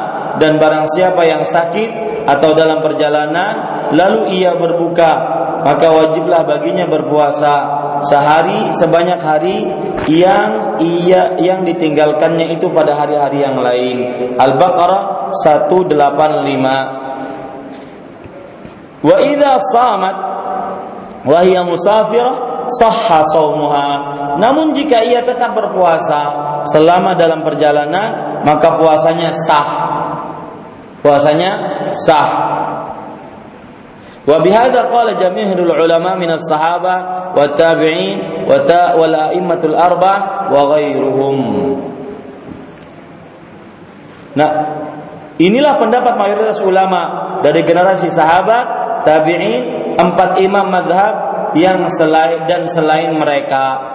dan barang siapa yang sakit atau dalam perjalanan lalu ia berbuka maka wajiblah baginya berpuasa sehari sebanyak hari yang ia yang ditinggalkannya itu pada hari-hari yang lain. Al-Baqarah 185. Wa idza samat wa hiya musafirah sahha saumuha. Namun jika ia tetap berpuasa selama dalam perjalanan, maka puasanya sah. Puasanya sah. As-sahaba wa tabi'in wa ta wal a'immatul arba wa ghairuhum. Nah, inilah pendapat mayoritas ulama dari generasi sahabat, tabi'in, empat imam madhab yang selain dan selain mereka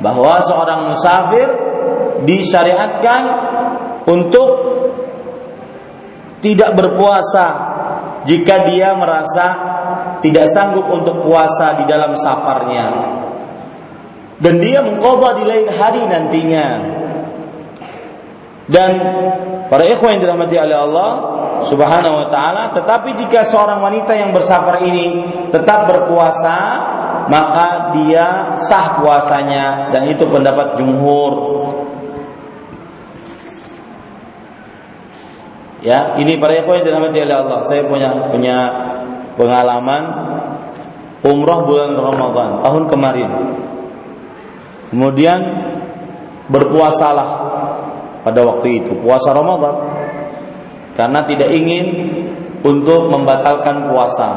bahwa seorang musafir disyariatkan untuk tidak berpuasa jika dia merasa tidak sanggup untuk puasa di dalam safarnya. Dan dia mengqadha di lain hari nantinya. Dan para ikhwan yang dirahmati oleh Allah Subhanahu wa taala tetapi jika seorang wanita yang bersafar ini tetap berpuasa maka dia sah puasanya. Dan itu pendapat jumhur Ya, ini para ikhwan yang dirahmati oleh Allah. Saya punya punya pengalaman umrah bulan Ramadan tahun kemarin. Kemudian berpuasalah pada waktu itu, puasa Ramadan. Karena tidak ingin untuk membatalkan puasa.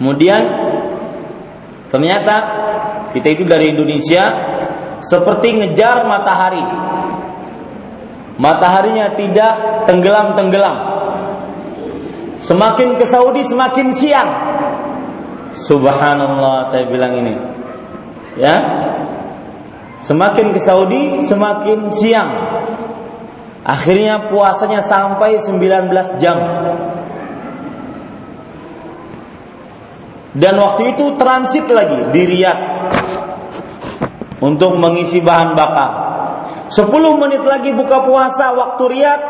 Kemudian ternyata kita itu dari Indonesia seperti ngejar matahari mataharinya tidak tenggelam-tenggelam. Semakin ke Saudi semakin siang. Subhanallah saya bilang ini. Ya. Semakin ke Saudi semakin siang. Akhirnya puasanya sampai 19 jam. Dan waktu itu transit lagi di Riyadh untuk mengisi bahan bakar. 10 menit lagi buka puasa waktu riat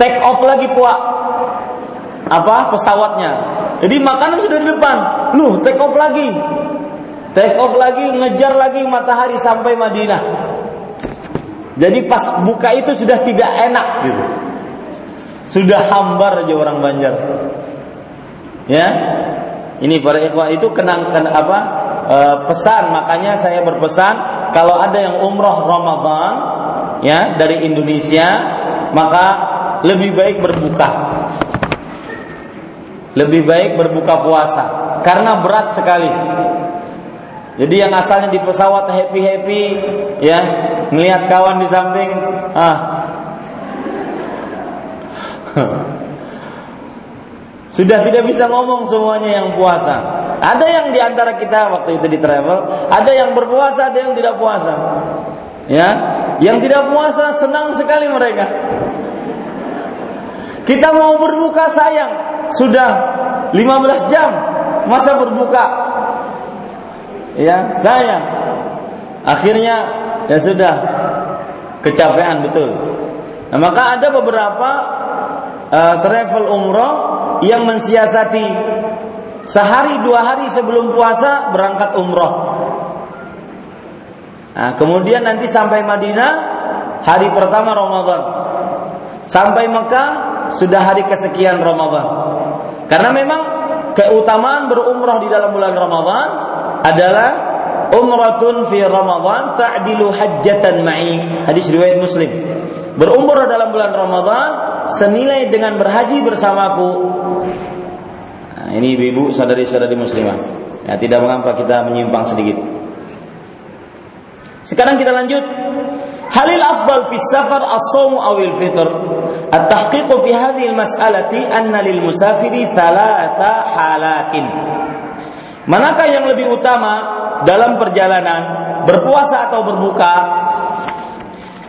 take off lagi puak apa pesawatnya. Jadi makanan sudah di depan. Lu take off lagi. Take off lagi ngejar lagi matahari sampai Madinah. Jadi pas buka itu sudah tidak enak gitu. Sudah hambar aja orang Banjar. Ya. Ini para ikhwah itu kenang, kenang apa? E, pesan. Makanya saya berpesan kalau ada yang umroh Ramadan ya dari Indonesia maka lebih baik berbuka. Lebih baik berbuka puasa. Karena berat sekali. Jadi yang asalnya di pesawat happy happy ya melihat kawan di samping ah. [LAUGHS] Sudah tidak bisa ngomong semuanya yang puasa ada yang di antara kita waktu itu di travel, ada yang berpuasa, ada yang tidak puasa. Ya, yang tidak puasa senang sekali mereka. Kita mau berbuka sayang, sudah 15 jam masa berbuka. Ya, sayang. Akhirnya ya sudah kecapean betul. Nah, maka ada beberapa uh, travel umroh yang mensiasati sehari dua hari sebelum puasa berangkat umroh. Nah, kemudian nanti sampai Madinah hari pertama Ramadan. Sampai Mekah sudah hari kesekian Ramadan. Karena memang keutamaan berumrah di dalam bulan Ramadan adalah umratun fi Ramadan ta'dilu hajjatan ma'i. Hadis riwayat Muslim. Berumrah dalam bulan Ramadan senilai dengan berhaji bersamaku ini ibu-ibu saudari-saudari muslimah. Ya, tidak mengapa kita menyimpang sedikit. Sekarang kita lanjut. Halil afdal fi safar as-sawm aw al-fitr? At-tahqiq fi hadhihi al-mas'alati anna lil musafiri thalatha halatin. Manakah yang lebih utama dalam perjalanan, berpuasa atau berbuka?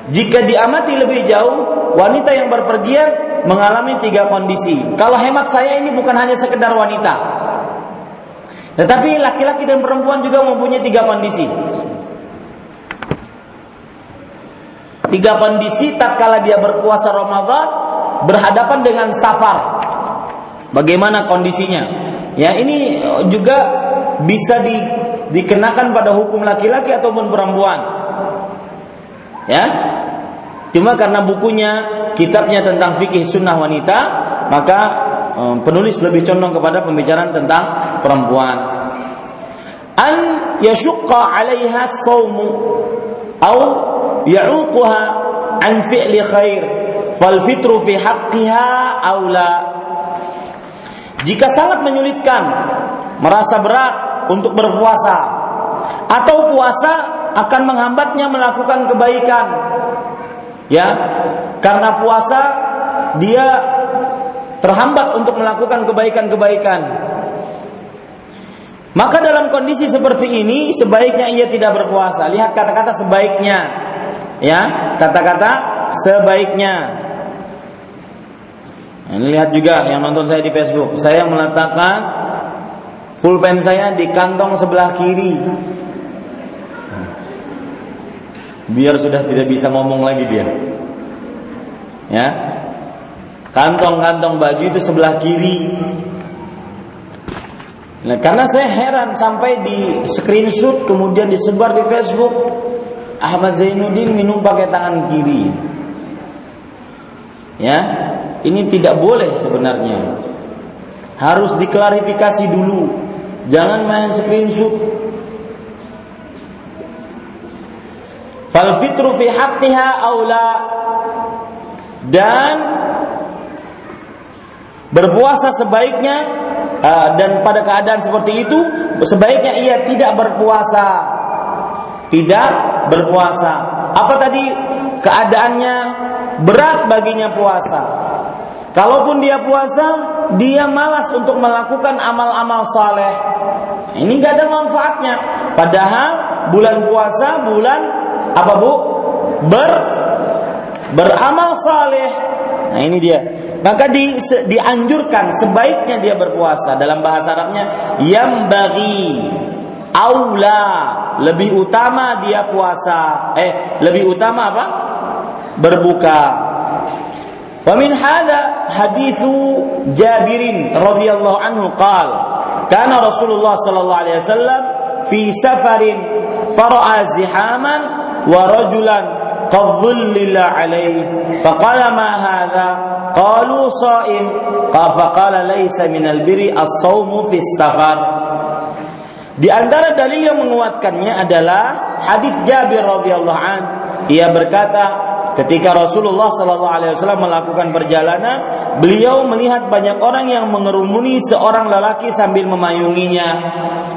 Jika diamati lebih jauh, wanita yang berpergian mengalami tiga kondisi. Kalau hemat saya ini bukan hanya sekedar wanita. Tetapi laki-laki dan perempuan juga mempunyai tiga kondisi. Tiga kondisi tatkala dia berpuasa Ramadan berhadapan dengan safar. Bagaimana kondisinya? Ya, ini juga bisa di, dikenakan pada hukum laki-laki ataupun perempuan. Ya. Cuma karena bukunya, kitabnya tentang fikih sunnah wanita, maka um, penulis lebih condong kepada pembicaraan tentang perempuan. An yashqa 'alaiha saumu au ya'uquha an fi'li khair fal fitru fi haqqiha aula jika sangat menyulitkan merasa berat untuk berpuasa atau puasa akan menghambatnya melakukan kebaikan ya karena puasa dia terhambat untuk melakukan kebaikan-kebaikan. Maka dalam kondisi seperti ini sebaiknya ia tidak berpuasa. Lihat kata-kata sebaiknya. Ya kata-kata sebaiknya. Ini lihat juga yang nonton saya di Facebook. Saya meletakkan pulpen saya di kantong sebelah kiri biar sudah tidak bisa ngomong lagi dia ya kantong-kantong baju itu sebelah kiri Nah, karena saya heran sampai di screenshot kemudian disebar di Facebook Ahmad Zainuddin minum pakai tangan kiri. Ya, ini tidak boleh sebenarnya. Harus diklarifikasi dulu. Jangan main screenshot. Fal fitru fi haqqiha aula dan berpuasa sebaiknya uh, dan pada keadaan seperti itu sebaiknya ia tidak berpuasa. Tidak berpuasa. Apa tadi keadaannya berat baginya puasa. Kalaupun dia puasa, dia malas untuk melakukan amal-amal saleh. Ini nggak ada manfaatnya. Padahal bulan puasa bulan apa bu? Ber beramal saleh. Nah ini dia. Maka di, se, dianjurkan sebaiknya dia berpuasa. Dalam bahasa Arabnya yang bagi aula lebih utama dia puasa eh lebih utama apa berbuka wa min hada hadithu Jabirin radhiyallahu anhu qal kana Rasulullah sallallahu alaihi wasallam fi safarin fara'a zihaman wa rajulan قد ظلل عليه فقال ما هذا قالوا صائم قال فقال ليس من البر الصوم في السفر Di antara dalil yang menguatkannya adalah hadis Jabir radhiyallahu an. Ia berkata, ketika Rasulullah sallallahu alaihi wasallam melakukan perjalanan, beliau melihat banyak orang yang mengerumuni seorang lelaki sambil memayunginya.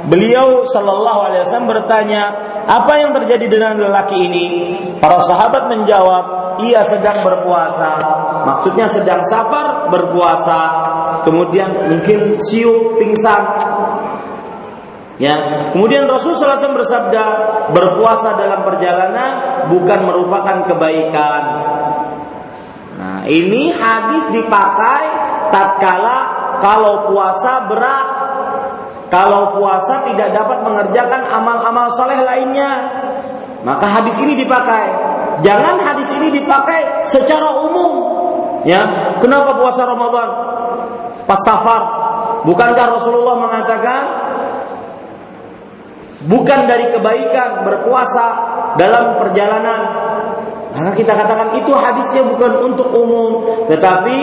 Beliau sallallahu alaihi wasallam bertanya, "Apa yang terjadi dengan lelaki ini?" Para sahabat menjawab, "Ia sedang berpuasa." Maksudnya sedang safar berpuasa. Kemudian mungkin siup pingsan Ya, kemudian Rasul SAW bersabda, berpuasa dalam perjalanan bukan merupakan kebaikan. Nah, ini hadis dipakai tatkala kalau puasa berat, kalau puasa tidak dapat mengerjakan amal-amal soleh lainnya, maka hadis ini dipakai. Jangan hadis ini dipakai secara umum. Ya, kenapa puasa Ramadan? Pas safar. Bukankah Rasulullah mengatakan bukan dari kebaikan berpuasa dalam perjalanan maka kita katakan itu hadisnya bukan untuk umum tetapi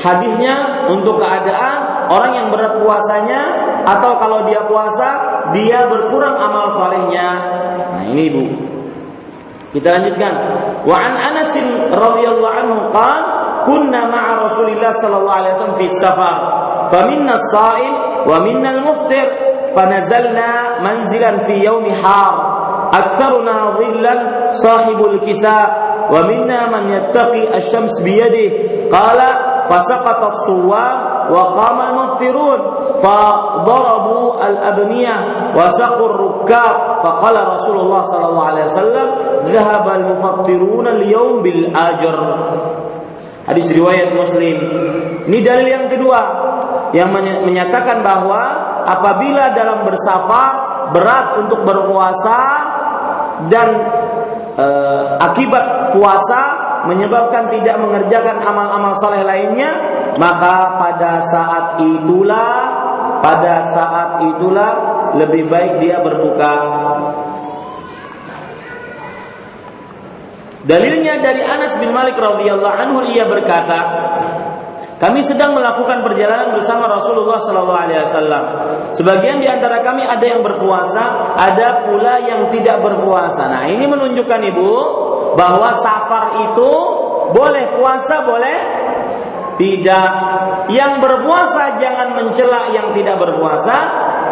hadisnya untuk keadaan orang yang berat puasanya atau kalau dia puasa dia berkurang amal solehnya nah ini ibu kita lanjutkan wa an Anas radhiyallahu anhu qan kunna ma'a Rasulillah sallallahu alaihi wasallam fi safar faminna as-sa'im wa minna al-muftir فنزلنا منزلا في يوم حار aktsaruna dhillan sahibul kisa wa minna man yattaqi asy-syams biyadihi qala fasaqata as-suwam wa qama al-muftirun فضربوا الأبنية وسقوا الركاب فقال رسول الله صلى الله عليه وسلم ذهب المفطرون اليوم بالأجر Hadis riwayat Muslim. Ini dalil yang kedua yang menyatakan bahwa apabila dalam bersafar berat untuk berpuasa dan e, akibat puasa menyebabkan tidak mengerjakan amal-amal saleh lainnya, maka pada saat itulah pada saat itulah lebih baik dia berbuka Dalilnya dari Anas bin Malik radhiyallahu anhu ia berkata, kami sedang melakukan perjalanan bersama Rasulullah sallallahu alaihi wasallam. Sebagian di antara kami ada yang berpuasa, ada pula yang tidak berpuasa. Nah, ini menunjukkan Ibu bahwa safar itu boleh puasa, boleh tidak. Yang berpuasa jangan mencela yang tidak berpuasa,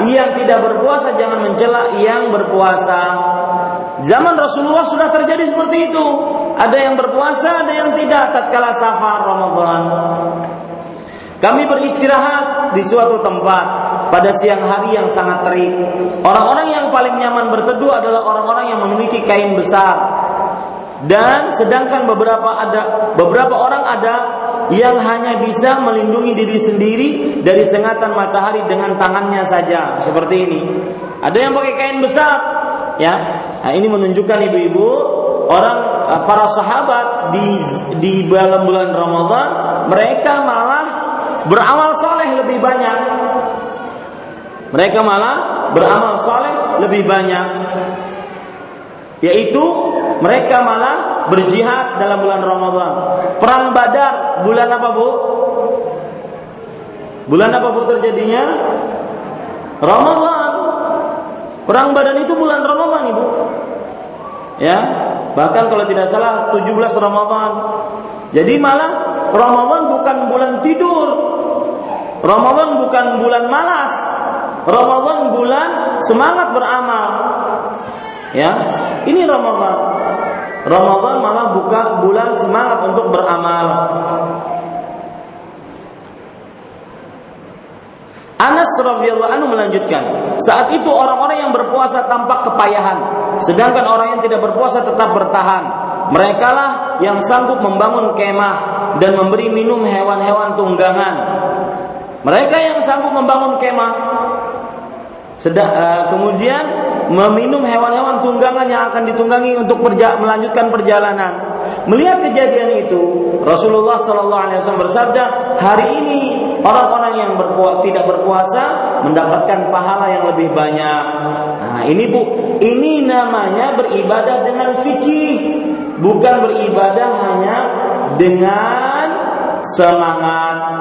yang tidak berpuasa jangan mencela yang berpuasa. Zaman Rasulullah sudah terjadi seperti itu. Ada yang berpuasa, ada yang tidak tatkala safar Ramadan. Kami beristirahat di suatu tempat pada siang hari yang sangat terik. Orang-orang yang paling nyaman berteduh adalah orang-orang yang memiliki kain besar. Dan sedangkan beberapa ada beberapa orang ada yang hanya bisa melindungi diri sendiri dari sengatan matahari dengan tangannya saja, seperti ini. Ada yang pakai kain besar, ya. Nah, ini menunjukkan ibu-ibu orang eh, para sahabat di di dalam bulan Ramadan mereka malah beramal soleh lebih banyak. Mereka malah beramal soleh lebih banyak. Yaitu mereka malah berjihad dalam bulan Ramadan perang Badar bulan apa bu bulan apa bu terjadinya Ramadan Perang Badar itu bulan Ramadan, Ibu. Ya, bahkan kalau tidak salah 17 Ramadan. Jadi malah Ramadan bukan bulan tidur. Ramadan bukan bulan malas. Ramadan bulan semangat beramal. Ya, ini Ramadan. Ramadan malah bukan bulan semangat untuk beramal. Anas radhiyallahu anhu melanjutkan, saat itu orang-orang yang berpuasa tampak kepayahan, sedangkan orang yang tidak berpuasa tetap bertahan. Mereka lah yang sanggup membangun kemah dan memberi minum hewan-hewan tunggangan. Mereka yang sanggup membangun kemah, sedang, uh, kemudian meminum hewan-hewan tunggangan yang akan ditunggangi untuk perja melanjutkan perjalanan. Melihat kejadian itu, Rasulullah Shallallahu Alaihi Wasallam bersabda, hari ini orang-orang yang tidak berpuasa mendapatkan pahala yang lebih banyak. Nah, ini Bu, ini namanya beribadah dengan fikih, bukan beribadah hanya dengan semangat.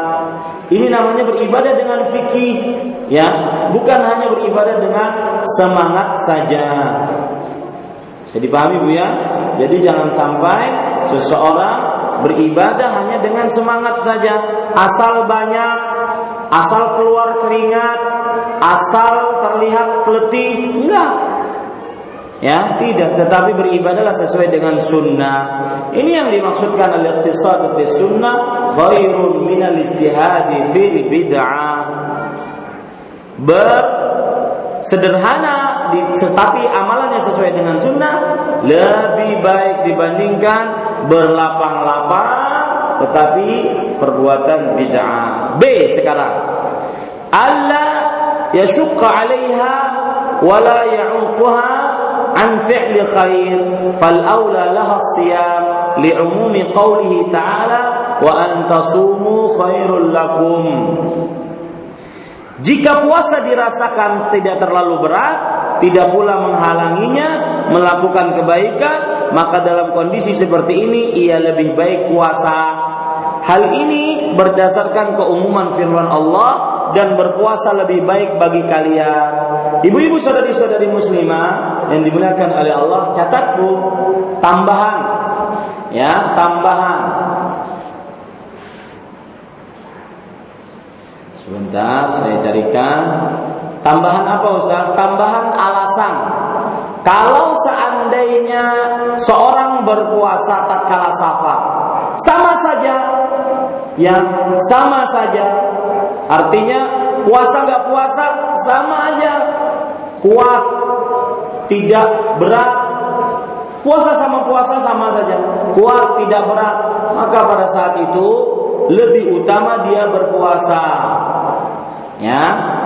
Ini namanya beribadah dengan fikih, ya, bukan hanya beribadah dengan semangat saja. Bisa dipahami Bu ya? Jadi jangan sampai seseorang beribadah hanya dengan semangat saja, asal banyak, asal keluar keringat, asal terlihat letih, enggak. Ya, tidak, tetapi beribadahlah sesuai dengan sunnah. Ini yang dimaksudkan al-iqtisad fi sunnah khairun min al-istihadi fil bid'ah. Ber sederhana tetapi amalannya sesuai dengan sunnah lebih baik dibandingkan berlapang-lapang tetapi perbuatan bid'ah. B sekarang. Allah yashqa 'alaiha wa la ya'uquha khair fal aula laha siyam li'umumi qawlihi ta'ala wa an tasumu khairul lakum. Jika puasa dirasakan tidak terlalu berat, tidak pula menghalanginya melakukan kebaikan, maka dalam kondisi seperti ini ia lebih baik puasa. Hal ini berdasarkan keumuman firman Allah dan berpuasa lebih baik bagi kalian. Ibu-ibu saudari-saudari muslimah yang dimuliakan oleh Allah, catat Bu, tambahan ya, tambahan Sebentar, saya carikan. Tambahan apa Ustaz? Tambahan alasan. kalau seandainya seorang berpuasa tatkala safar, sama saja, ya sama saja. Artinya puasa nggak puasa sama aja, kuat, tidak berat. Puasa sama puasa sama saja, kuat tidak berat. Maka pada saat itu lebih utama dia berpuasa. Ya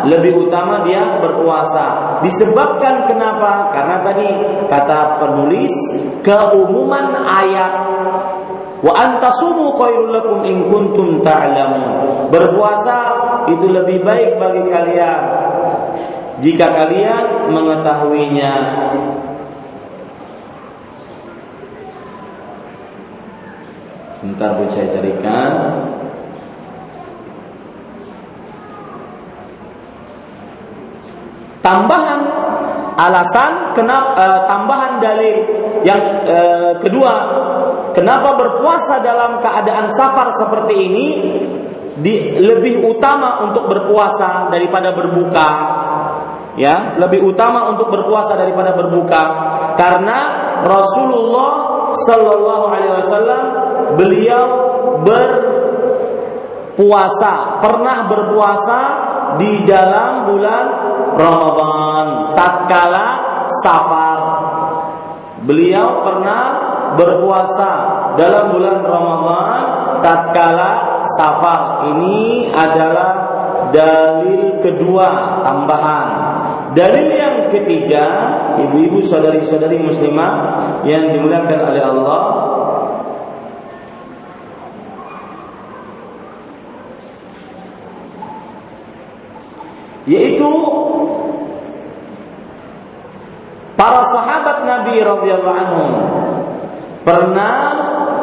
lebih utama dia berpuasa. Disebabkan kenapa? Karena tadi kata penulis keumuman ayat. Wa antasumu khairul lakum in kuntum ta'lamun. Berpuasa itu lebih baik bagi kalian. Jika kalian mengetahuinya. Sebentar bu saya carikan. Tambahan alasan kenapa uh, tambahan dalil yang uh, kedua kenapa berpuasa dalam keadaan safar seperti ini di, lebih utama untuk berpuasa daripada berbuka ya lebih utama untuk berpuasa daripada berbuka karena Rasulullah Shallallahu Alaihi Wasallam beliau berpuasa pernah berpuasa di dalam bulan Ramadan tatkala safar. Beliau pernah berpuasa dalam bulan Ramadan tatkala safar. Ini adalah dalil kedua tambahan. Dalil yang ketiga, ibu-ibu saudari-saudari muslimah yang dimuliakan oleh Allah, yaitu para sahabat Nabi radhiyallahu pernah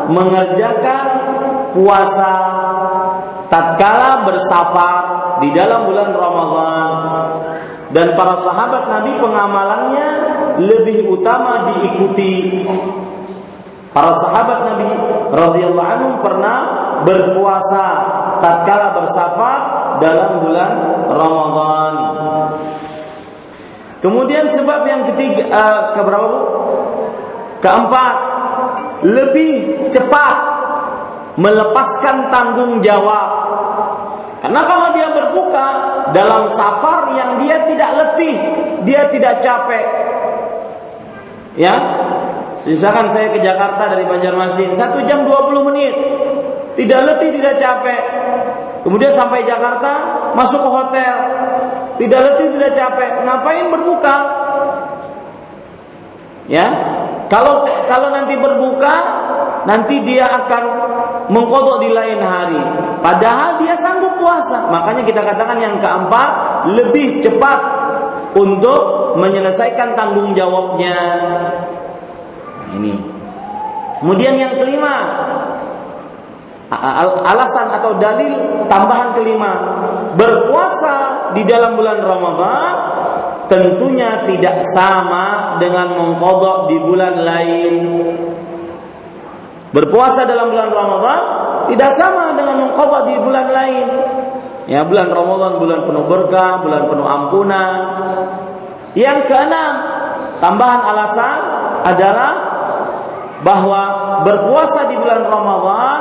mengerjakan puasa tatkala bersafar di dalam bulan Ramadan dan para sahabat Nabi pengamalannya lebih utama diikuti para sahabat Nabi radhiyallahu anhu pernah berpuasa tatkala bersafar dalam bulan Ramadan. Kemudian sebab yang ketiga uh, keberapa Bu? Keempat, lebih cepat melepaskan tanggung jawab. Karena kalau dia berbuka dalam safar yang dia tidak letih, dia tidak capek. Ya, misalkan saya ke Jakarta dari Banjarmasin, satu jam 20 menit, tidak letih, tidak capek. Kemudian sampai Jakarta, masuk ke hotel, tidak letih, tidak capek. Ngapain berbuka? Ya, kalau kalau nanti berbuka, nanti dia akan mengkodok di lain hari. Padahal dia sanggup puasa. Makanya kita katakan yang keempat lebih cepat untuk menyelesaikan tanggung jawabnya. Nah, ini. Kemudian yang kelima, alasan atau dalil tambahan kelima berpuasa di dalam bulan Ramadan tentunya tidak sama dengan mengkodok di bulan lain. Berpuasa dalam bulan Ramadan tidak sama dengan mengkodok di bulan lain. Ya bulan Ramadan bulan penuh berkah bulan penuh ampunan. Yang keenam tambahan alasan adalah bahwa berpuasa di bulan Ramadan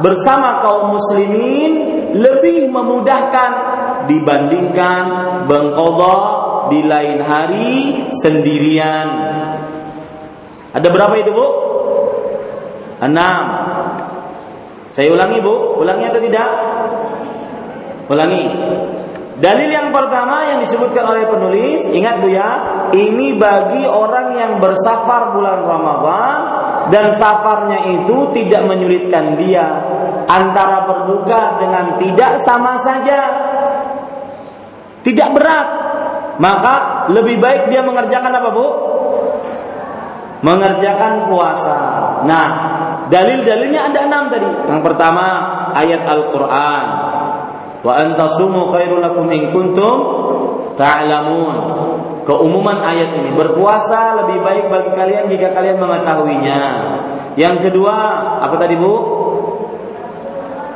bersama kaum muslimin lebih memudahkan dibandingkan bengkodok di lain hari sendirian. Ada berapa itu bu? Enam. Saya ulangi bu, ulangi atau tidak? Ulangi. Dalil yang pertama yang disebutkan oleh penulis, ingat bu ya, ini bagi orang yang bersafar bulan Ramadan dan safarnya itu tidak menyulitkan dia antara berbuka dengan tidak sama saja tidak berat maka lebih baik dia mengerjakan apa bu mengerjakan puasa nah dalil-dalilnya ada enam tadi yang pertama ayat Al-Quran wa antasumu khairul lakum in kuntum ta'lamun keumuman ayat ini berpuasa lebih baik bagi kalian jika kalian mengetahuinya. Yang kedua, apa tadi Bu?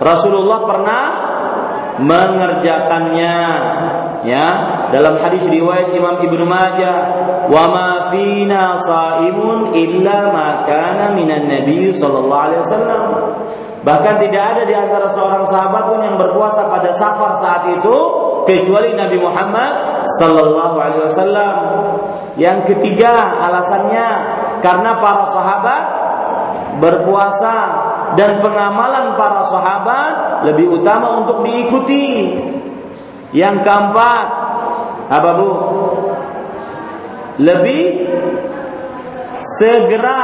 Rasulullah pernah mengerjakannya. Ya dalam hadis riwayat Imam Ibnu Majah wa ma fina saimun illa ma kana minan nabi sallallahu alaihi wasallam. Bahkan tidak ada di antara seorang sahabat pun yang berpuasa pada safar saat itu kecuali Nabi Muhammad sallallahu alaihi wasallam. Yang ketiga alasannya karena para sahabat berpuasa dan pengamalan para sahabat lebih utama untuk diikuti yang keempat, apa Bu? Lebih segera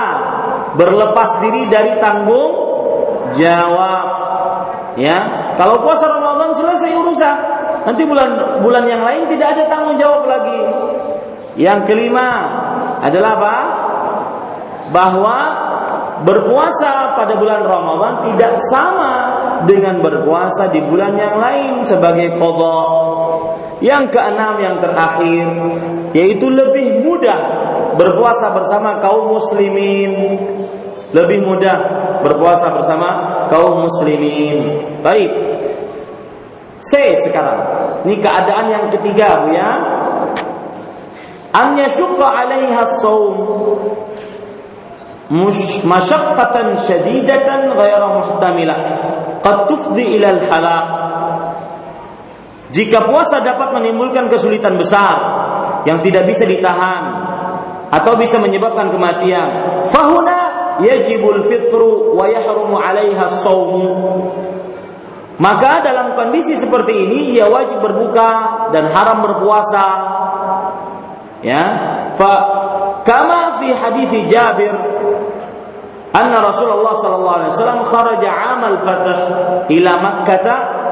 berlepas diri dari tanggung jawab. Ya, kalau puasa Ramadan selesai urusan, nanti bulan bulan yang lain tidak ada tanggung jawab lagi. Yang kelima adalah apa? Bahwa berpuasa pada bulan Ramadan tidak sama dengan berpuasa di bulan yang lain sebagai qadha. Yang keenam yang terakhir yaitu lebih mudah berpuasa bersama kaum muslimin. Lebih mudah berpuasa bersama kaum muslimin. Baik. C sekarang. Ini keadaan yang ketiga, Bu ya. An yashqa 'alaiha shaum masyaqqatan syadidatan ghaira muhtamilah qad tufdi ila al-halak jika puasa dapat menimbulkan kesulitan besar yang tidak bisa ditahan atau bisa menyebabkan kematian fahuna yajibul fitru wa yahrumu 'alaiha shaumu maka dalam kondisi seperti ini ia wajib berbuka dan haram berpuasa. Ya. Fa kama fi hadis Jabir أن رسول الله صلى الله عليه وسلم خرج عام الفتح إلى مكة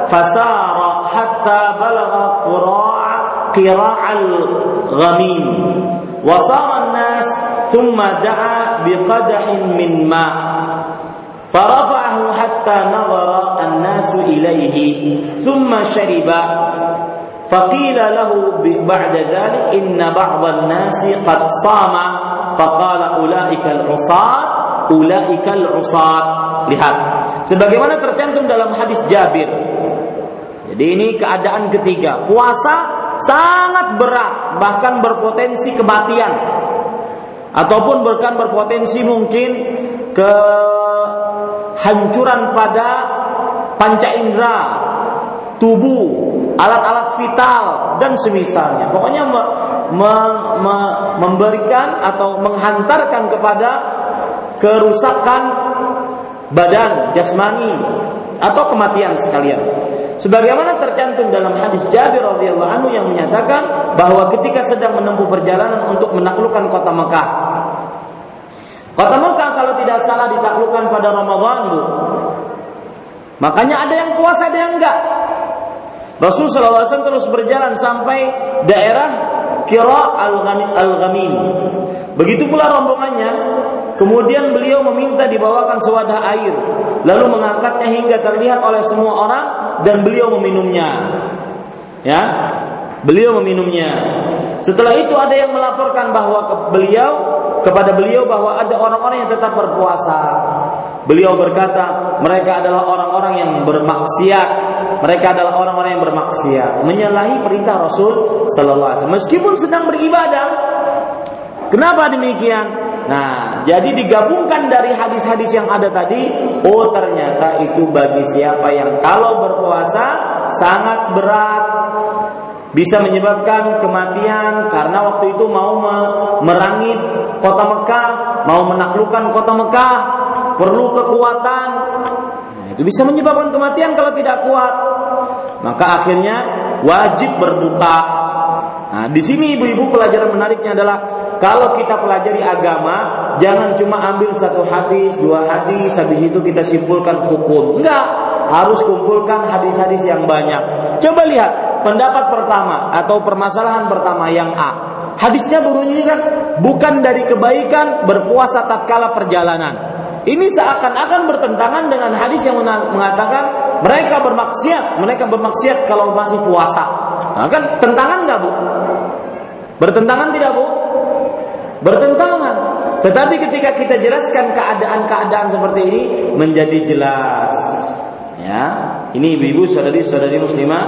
فسار حتى بلغ قراع قراع الغميم. وصار الناس ثم دعا بقدح من ماء. فرفعه حتى نظر الناس إليه. ثم شرب. فقيل له بعد ذلك إن بعض الناس قد صام. فقال أولئك العصاة ulaikal usat. Lihat, sebagaimana tercantum dalam hadis Jabir. Jadi ini keadaan ketiga. Puasa sangat berat, bahkan berpotensi kematian. Ataupun bahkan berpotensi mungkin kehancuran pada panca indera, tubuh, alat-alat vital dan semisalnya. Pokoknya me, me, me, memberikan atau menghantarkan kepada kerusakan badan jasmani atau kematian sekalian. Sebagaimana tercantum dalam hadis Jabir radhiyallahu anhu yang menyatakan bahwa ketika sedang menempuh perjalanan untuk menaklukkan kota Mekah. Kota Mekah kalau tidak salah ditaklukkan pada Ramadan, Bu. Makanya ada yang puasa, ada yang enggak. Rasul SAW terus berjalan sampai daerah Kira al-Ghamim. Begitu pula rombongannya Kemudian beliau meminta dibawakan sewadah air, lalu mengangkatnya hingga terlihat oleh semua orang dan beliau meminumnya. Ya, beliau meminumnya. Setelah itu ada yang melaporkan bahwa ke beliau kepada beliau bahwa ada orang-orang yang tetap berpuasa. Beliau berkata, mereka adalah orang-orang yang bermaksiat. Mereka adalah orang-orang yang bermaksiat, menyalahi perintah Rasul sallallahu alaihi meskipun sedang beribadah. Kenapa demikian? Nah, jadi digabungkan dari hadis-hadis yang ada tadi, oh ternyata itu bagi siapa yang kalau berpuasa sangat berat bisa menyebabkan kematian karena waktu itu mau merangi kota Mekah, mau menaklukkan kota Mekah, perlu kekuatan. Nah, itu bisa menyebabkan kematian kalau tidak kuat. Maka akhirnya wajib berbuka. Nah, di sini ibu-ibu pelajaran menariknya adalah kalau kita pelajari agama, jangan cuma ambil satu hadis, dua hadis, habis itu kita simpulkan hukum. Enggak, harus kumpulkan hadis-hadis yang banyak. Coba lihat pendapat pertama atau permasalahan pertama yang A. Hadisnya berbunyi kan bukan dari kebaikan berpuasa tatkala perjalanan. Ini seakan-akan bertentangan dengan hadis yang mengatakan mereka bermaksiat, mereka bermaksiat kalau masih puasa. Nah, kan tentangan nggak bu? Bertentangan tidak bu? Bertentangan. Tetapi ketika kita jelaskan keadaan-keadaan seperti ini menjadi jelas. Ya, ini ibu-ibu saudari-saudari muslimah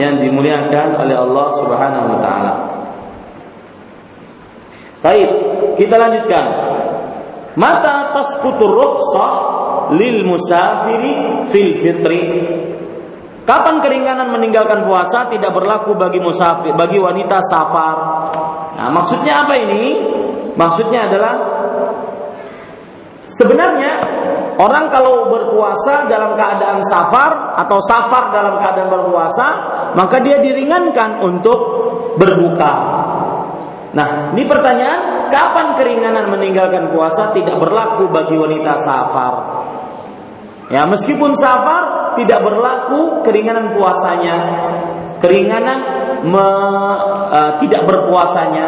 yang dimuliakan oleh Allah Subhanahu wa taala. Baik, kita lanjutkan. Mata tasqutur rukhsah lil musafiri fil fitri. Kapan keringanan meninggalkan puasa tidak berlaku bagi musafir, bagi wanita safar. Nah, maksudnya apa ini? Maksudnya adalah sebenarnya orang kalau berpuasa dalam keadaan safar atau safar dalam keadaan berpuasa, maka dia diringankan untuk berbuka. Nah, ini pertanyaan, kapan keringanan meninggalkan puasa tidak berlaku bagi wanita safar? Ya, meskipun safar tidak berlaku keringanan puasanya, keringanan me, uh, tidak berpuasanya.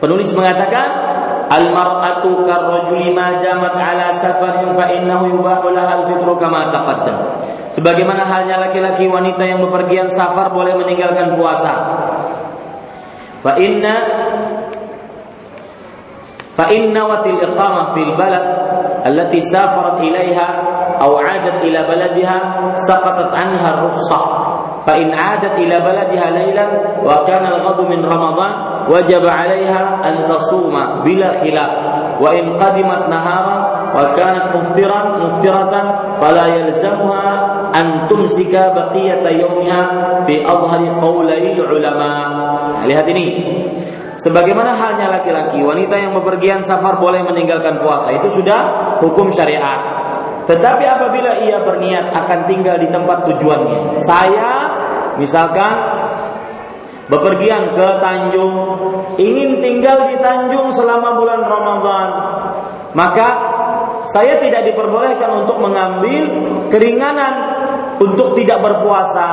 Penulis mengatakan Al-mar'atu karrajuli ma damat ala safarin fa innahu yubahu al-fitru kama taqaddam. Sebagaimana halnya laki-laki wanita yang bepergian safar boleh meninggalkan puasa. Fa inna fa inna watil iqamah fil balad allati safarat ilaiha aw 'adat ila baladiha saqatat anha ar-rukhsah. Fa in 'adat ila baladiha laylan wa kana al-ghadu min ramadan wajib 'alaiha an tasuma bila khilaf wa in qadimat naharan wa kanat muftiran muftiratan fala yalzamuha an tumsika baqiyata yawmiha fi adhari qawlai. Nah, lihat ini. Sebagaimana halnya laki-laki, wanita yang bepergian safar boleh meninggalkan puasa. Itu sudah hukum syariat. Tetapi apabila ia berniat akan tinggal di tempat tujuannya, saya misalkan bepergian ke Tanjung, ingin tinggal di Tanjung selama bulan Ramadan, maka saya tidak diperbolehkan untuk mengambil keringanan untuk tidak berpuasa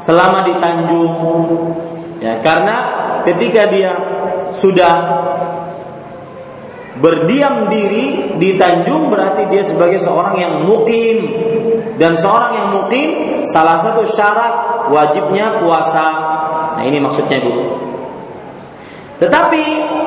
selama di Tanjung. Ya, karena ketika dia sudah berdiam diri di Tanjung berarti dia sebagai seorang yang mukim. Dan seorang yang mukim salah satu syarat wajibnya puasa Nah ini maksudnya Bu. Tetapi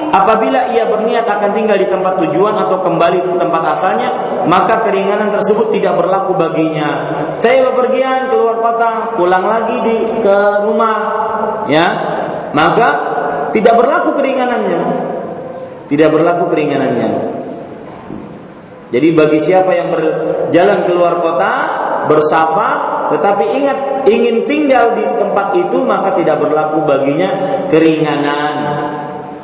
apabila ia berniat akan tinggal di tempat tujuan atau kembali ke tempat asalnya, maka keringanan tersebut tidak berlaku baginya. Saya bepergian keluar kota, pulang lagi di ke rumah, ya, maka tidak berlaku keringanannya. Tidak berlaku keringanannya. Jadi bagi siapa yang berjalan keluar kota, bersafar, tetapi ingat, ingin tinggal di tempat itu maka tidak berlaku baginya keringanan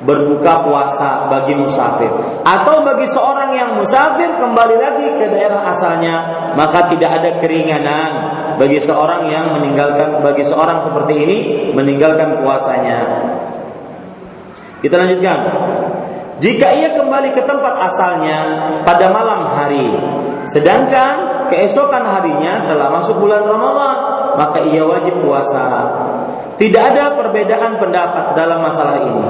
berbuka puasa bagi musafir. Atau bagi seorang yang musafir kembali lagi ke daerah asalnya maka tidak ada keringanan bagi seorang yang meninggalkan bagi seorang seperti ini meninggalkan puasanya. Kita lanjutkan. Jika ia kembali ke tempat asalnya pada malam hari sedangkan keesokan harinya telah masuk bulan Ramadan, maka ia wajib puasa. Tidak ada perbedaan pendapat dalam masalah ini.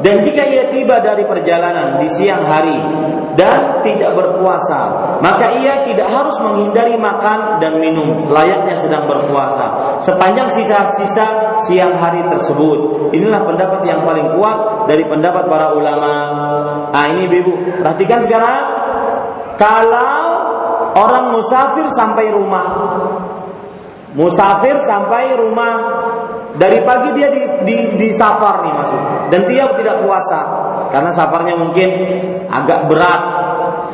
Dan jika ia tiba dari perjalanan di siang hari dan tidak berpuasa, maka ia tidak harus menghindari makan dan minum layaknya sedang berpuasa sepanjang sisa-sisa siang hari tersebut. Inilah pendapat yang paling kuat dari pendapat para ulama. Ah ini Ibu, perhatikan sekarang kalau orang musafir sampai rumah. Musafir sampai rumah. Dari pagi dia di, di, di safar nih masuk dan dia tidak puasa. Karena safarnya mungkin agak berat.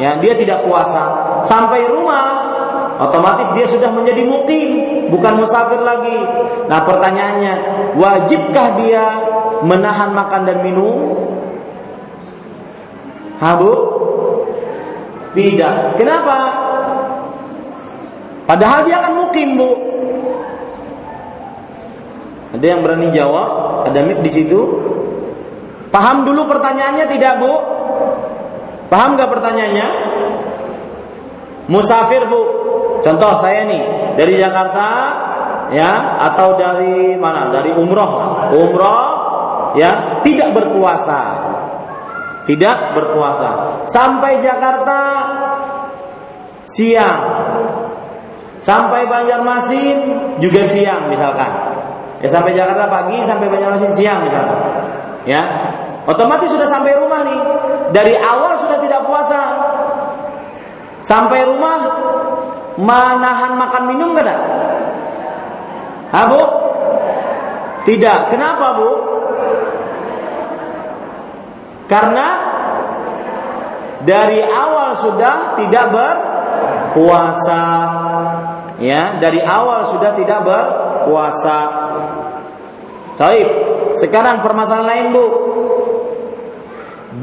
Ya dia tidak puasa. Sampai rumah otomatis dia sudah menjadi mukim. Bukan musafir lagi. Nah pertanyaannya wajibkah dia menahan makan dan minum? Habu tidak. Kenapa Padahal dia akan mukim, Bu. Ada yang berani jawab? Ada mik di situ? Paham dulu pertanyaannya tidak, Bu? Paham gak pertanyaannya? Musafir, Bu. Contoh saya nih, dari Jakarta ya atau dari mana? Dari umroh. Umroh ya, tidak berpuasa. Tidak berpuasa. Sampai Jakarta siang Sampai Banjarmasin juga siang misalkan. Ya sampai Jakarta pagi sampai Banjarmasin siang misalkan. Ya. Otomatis sudah sampai rumah nih. Dari awal sudah tidak puasa. Sampai rumah menahan makan minum kada? Ha, Bu? Tidak. Kenapa, Bu? Karena dari awal sudah tidak berpuasa. Ya, dari awal sudah tidak berpuasa. Baik, sekarang permasalahan lain, Bu.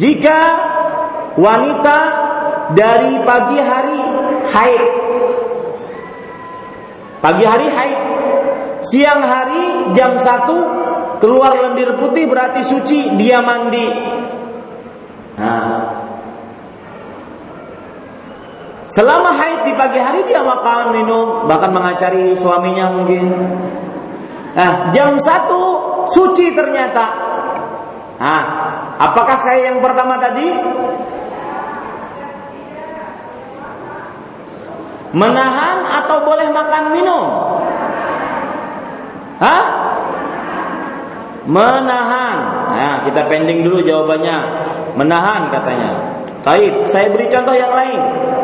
Jika wanita dari pagi hari haid. Pagi hari haid. Siang hari jam 1 keluar lendir putih berarti suci, dia mandi. Nah. Selama haid di pagi hari dia makan, minum, bahkan mengacari suaminya mungkin. Nah, jam 1 suci ternyata. Nah, apakah kayak yang pertama tadi? Menahan atau boleh makan minum? Hah? Menahan. Nah, kita pending dulu jawabannya. Menahan katanya. Baik, saya beri contoh yang lain.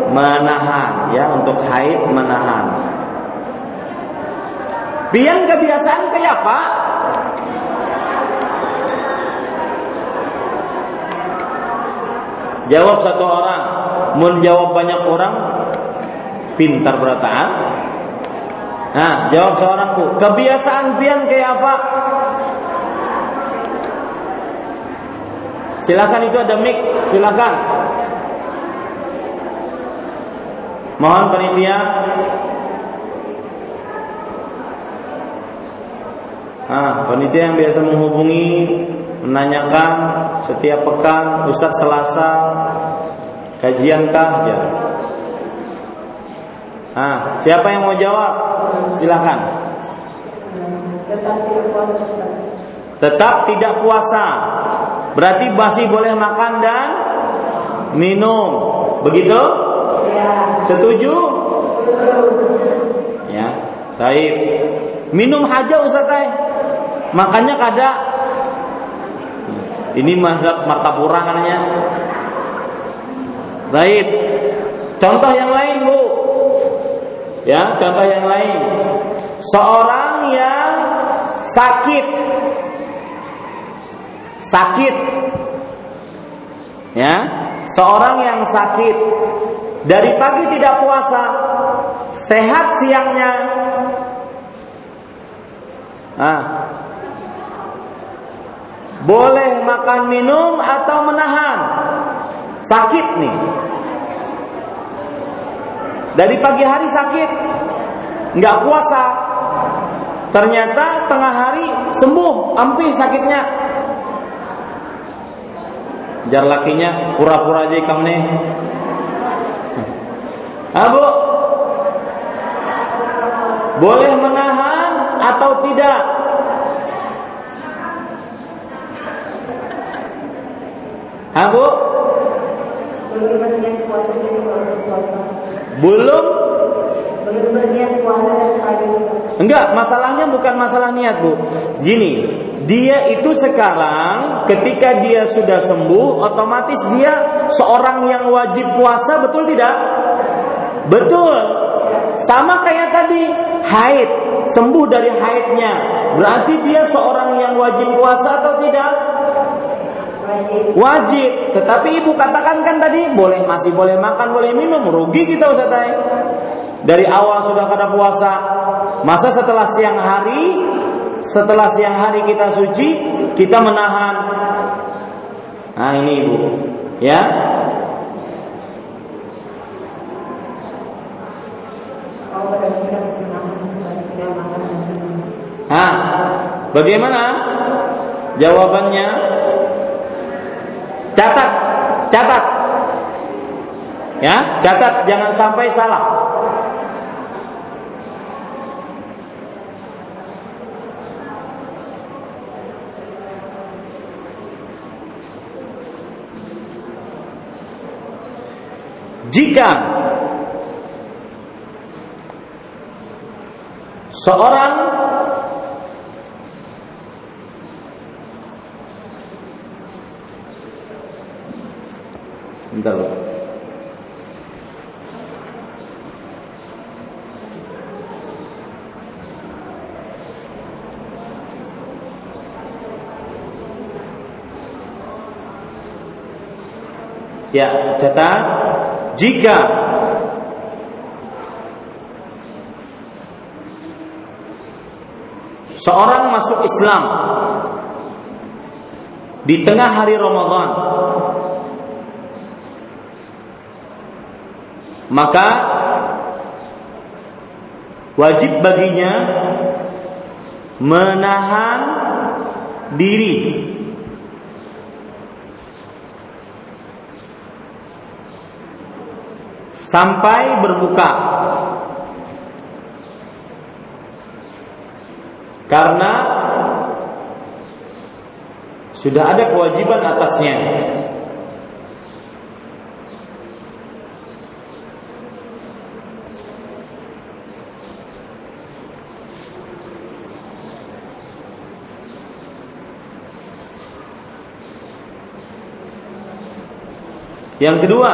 Menahan ya untuk haid menahan. Biar kebiasaan kayak apa? Jawab satu orang, menjawab banyak orang, pintar berataan. Nah, jawab seorang bu, kebiasaan pian kayak apa? Silakan itu ada mic, silakan. Mohon panitia. Ah, panitia yang biasa menghubungi menanyakan setiap pekan Ustadz Selasa kajian kah ya. Ah, siapa yang mau jawab? Silakan. Tetap tidak puasa. Berarti masih boleh makan dan minum. Begitu? Setuju? Ya. Baik. Minum aja Ustaz Makannya kada. Ini mazhab martapura katanya. Baik. Contoh yang lain, Bu. Ya, contoh yang lain. Seorang yang sakit sakit ya, seorang yang sakit dari pagi tidak puasa, sehat siangnya. Nah, boleh makan minum atau menahan sakit nih dari pagi hari sakit, nggak puasa. Ternyata setengah hari sembuh, ampih sakitnya. Jar lakinya pura-pura aja kamu nih. Abu, boleh menahan atau tidak? Abu, belum belum Enggak, masalahnya bukan masalah niat, Bu. Gini, dia itu sekarang ketika dia sudah sembuh, otomatis dia seorang yang wajib puasa, betul tidak? Betul. Sama kayak tadi, haid, sembuh dari haidnya. Berarti dia seorang yang wajib puasa atau tidak? Wajib. Tetapi ibu katakan kan tadi boleh masih boleh makan, boleh minum. Rugi kita Ustaz Dari awal sudah kada puasa. Masa setelah siang hari, setelah siang hari kita suci, kita menahan. Nah ini ibu, ya. Nah, bagaimana jawabannya? Catat, catat. Ya, catat jangan sampai salah. Jika seorang Bentar Pak. Ya, catat. Jika seorang masuk Islam di tengah hari Ramadan maka wajib baginya menahan diri. Sampai berbuka. Karena sudah ada kewajiban atasnya Yang kedua,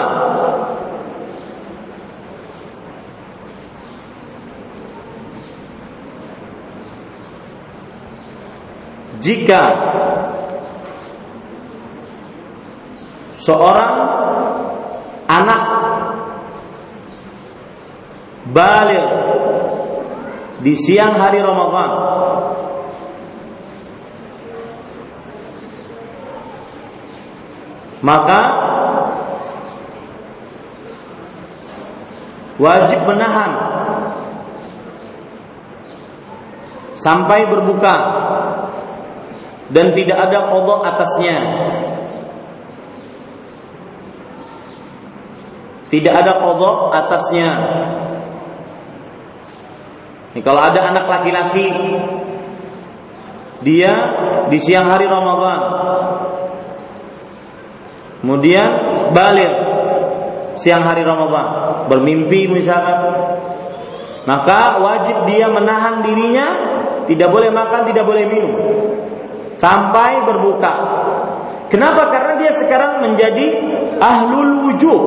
jika seorang anak balik di siang hari Ramadan maka wajib menahan sampai berbuka dan tidak ada kodok atasnya. Tidak ada kodok atasnya. Ini kalau ada anak laki-laki, dia di siang hari Ramadan, kemudian balik siang hari Ramadan, bermimpi misalkan, maka wajib dia menahan dirinya, tidak boleh makan, tidak boleh minum sampai berbuka. Kenapa? Karena dia sekarang menjadi ahlul wujud.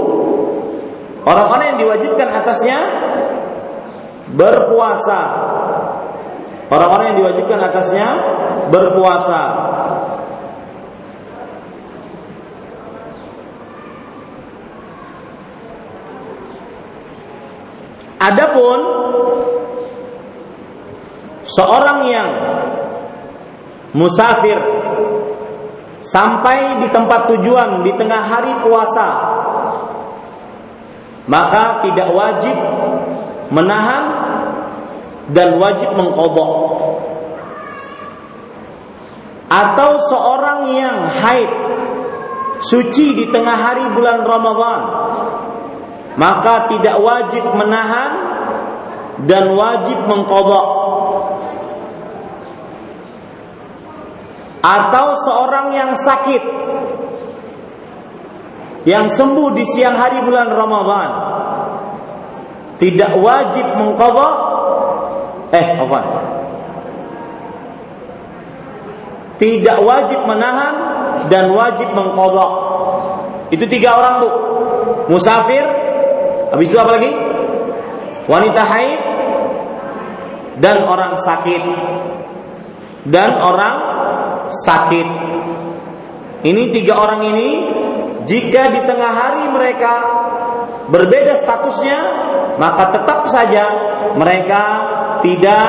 Orang-orang yang diwajibkan atasnya berpuasa. Orang-orang yang diwajibkan atasnya berpuasa. Adapun seorang yang musafir sampai di tempat tujuan di tengah hari puasa maka tidak wajib menahan dan wajib mengkodok. Atau seorang yang haid suci di tengah hari bulan Ramadan maka tidak wajib menahan dan wajib mengkodok. Atau seorang yang sakit yang sembuh di siang hari bulan Ramadan tidak wajib mengqadha eh apa tidak wajib menahan dan wajib mengqadha itu tiga orang bu. Musafir habis itu apa lagi wanita haid dan orang sakit dan orang sakit. Ini tiga orang ini jika di tengah hari mereka berbeda statusnya, maka tetap saja mereka tidak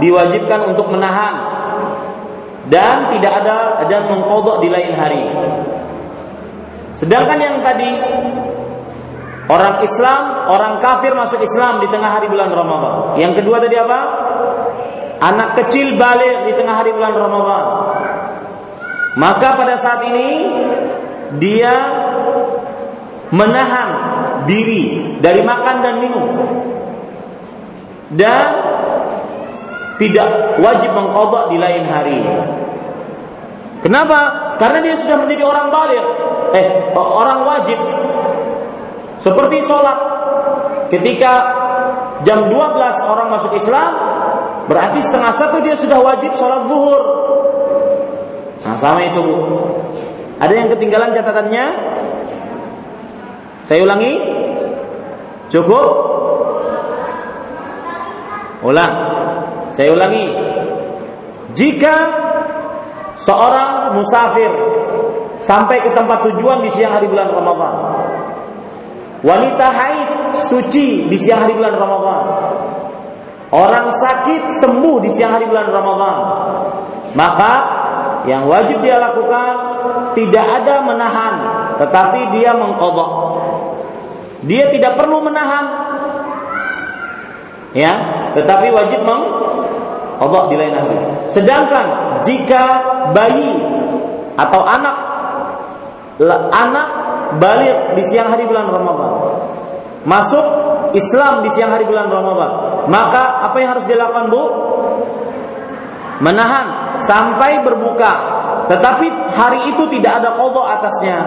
diwajibkan untuk menahan dan tidak ada dan mengkodok di lain hari. Sedangkan yang tadi orang Islam, orang kafir masuk Islam di tengah hari bulan Ramadan. Yang kedua tadi apa? Anak kecil balik di tengah hari bulan Ramadan. Maka pada saat ini dia menahan diri dari makan dan minum dan tidak wajib mengkodok di lain hari. Kenapa? Karena dia sudah menjadi orang balik, eh orang wajib. Seperti sholat, ketika jam 12 orang masuk Islam, berarti setengah satu dia sudah wajib sholat zuhur. Nah sama itu bu. Ada yang ketinggalan catatannya? Saya ulangi. Cukup? Ulang. Saya ulangi. Jika seorang musafir sampai ke tempat tujuan di siang hari bulan Ramadan, Wanita haid suci di siang hari bulan Ramadan. Orang sakit sembuh di siang hari bulan Ramadan. Maka yang wajib dia lakukan tidak ada menahan, tetapi dia mengkodok. Dia tidak perlu menahan, ya, tetapi wajib mengkodok di lain hari. Sedangkan jika bayi atau anak anak balik di siang hari bulan Ramadan. Masuk Islam di siang hari bulan Ramadan. Maka apa yang harus dilakukan, Bu? Menahan sampai berbuka. Tetapi hari itu tidak ada kodok atasnya.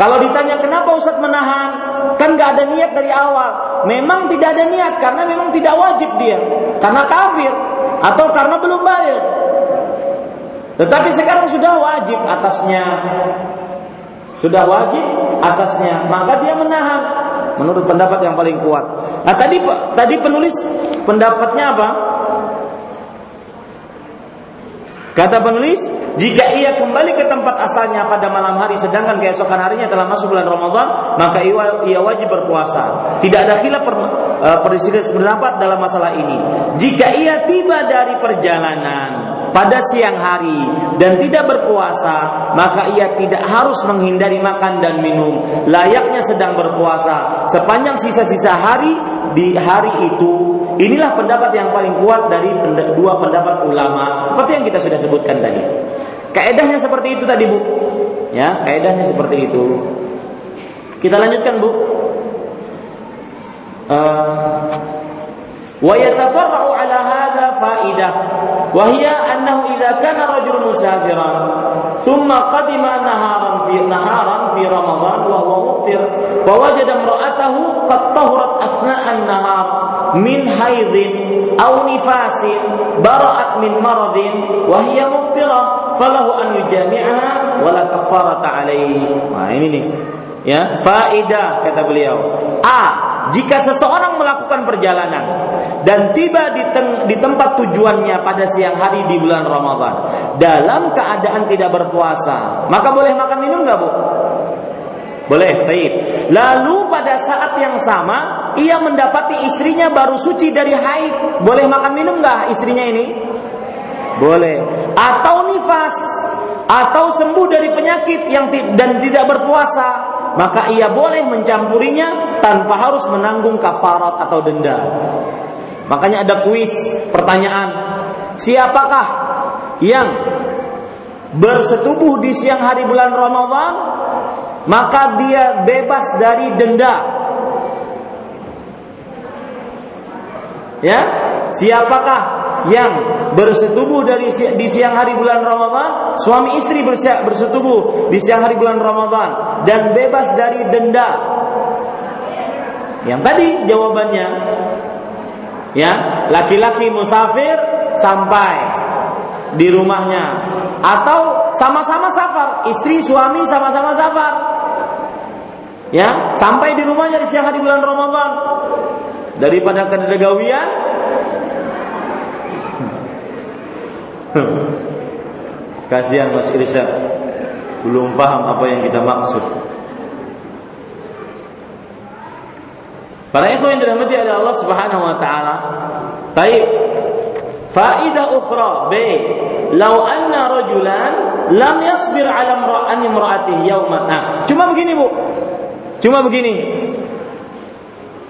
Kalau ditanya kenapa Ustaz menahan, kan gak ada niat dari awal. Memang tidak ada niat karena memang tidak wajib dia, karena kafir atau karena belum balik. Tetapi sekarang sudah wajib atasnya sudah wajib atasnya, maka dia menahan menurut pendapat yang paling kuat. Nah, tadi tadi penulis pendapatnya apa? Kata penulis, jika ia kembali ke tempat asalnya pada malam hari sedangkan keesokan harinya telah masuk bulan Ramadan, maka ia wajib berpuasa. Tidak ada khilaf per, uh, pendapat dalam masalah ini. Jika ia tiba dari perjalanan pada siang hari dan tidak berpuasa, maka ia tidak harus menghindari makan dan minum, layaknya sedang berpuasa sepanjang sisa-sisa hari di hari itu. Inilah pendapat yang paling kuat dari dua pendapat ulama, seperti yang kita sudah sebutkan tadi. Kaedahnya seperti itu tadi, Bu. Ya, kaedahnya seperti itu. Kita lanjutkan, Bu. Uh, wa yatafarra'u ala hadha faidah وهي أنه إذا كان الرجل مسافرا ثم قدم نهارا في نهارا في رمضان وهو مفطر فوجد امرأته قد طهرت أثناء النهار من حيض أو نفاس برأت من مرض وهي مفطرة فله أن يجامعها ولا كفارة عليه. Nah ini nih ya faidah kata beliau. A jika seseorang melakukan perjalanan dan tiba di, ten, di tempat tujuannya pada siang hari di bulan Ramadan dalam keadaan tidak berpuasa, maka boleh makan minum nggak bu? Boleh, baik. Lalu pada saat yang sama ia mendapati istrinya baru suci dari haid, boleh makan minum nggak istrinya ini? Boleh. Atau nifas, atau sembuh dari penyakit yang dan tidak berpuasa, maka ia boleh mencampurinya tanpa harus menanggung kafarat atau denda. Makanya ada kuis pertanyaan, siapakah yang bersetubuh di siang hari bulan Ramadan maka dia bebas dari denda. Ya, siapakah yang bersetubuh dari di siang hari bulan Ramadan, suami istri bersetubuh di siang hari bulan Ramadan dan bebas dari denda. Yang tadi jawabannya ya, laki-laki musafir sampai di rumahnya atau sama-sama safar, istri suami sama-sama safar. Ya, sampai di rumahnya di siang hari bulan Ramadan. Daripada kedagawian Kasihan Mas Irsyad belum paham apa yang kita maksud. Para ikhwan yang dirahmati oleh Allah Subhanahu wa taala. Baik. Faidah ukhra B. Lau anna rajulan lam yasbir ala imra'an imra'atihi yauman. Nah, cuma begini, Bu. Cuma begini.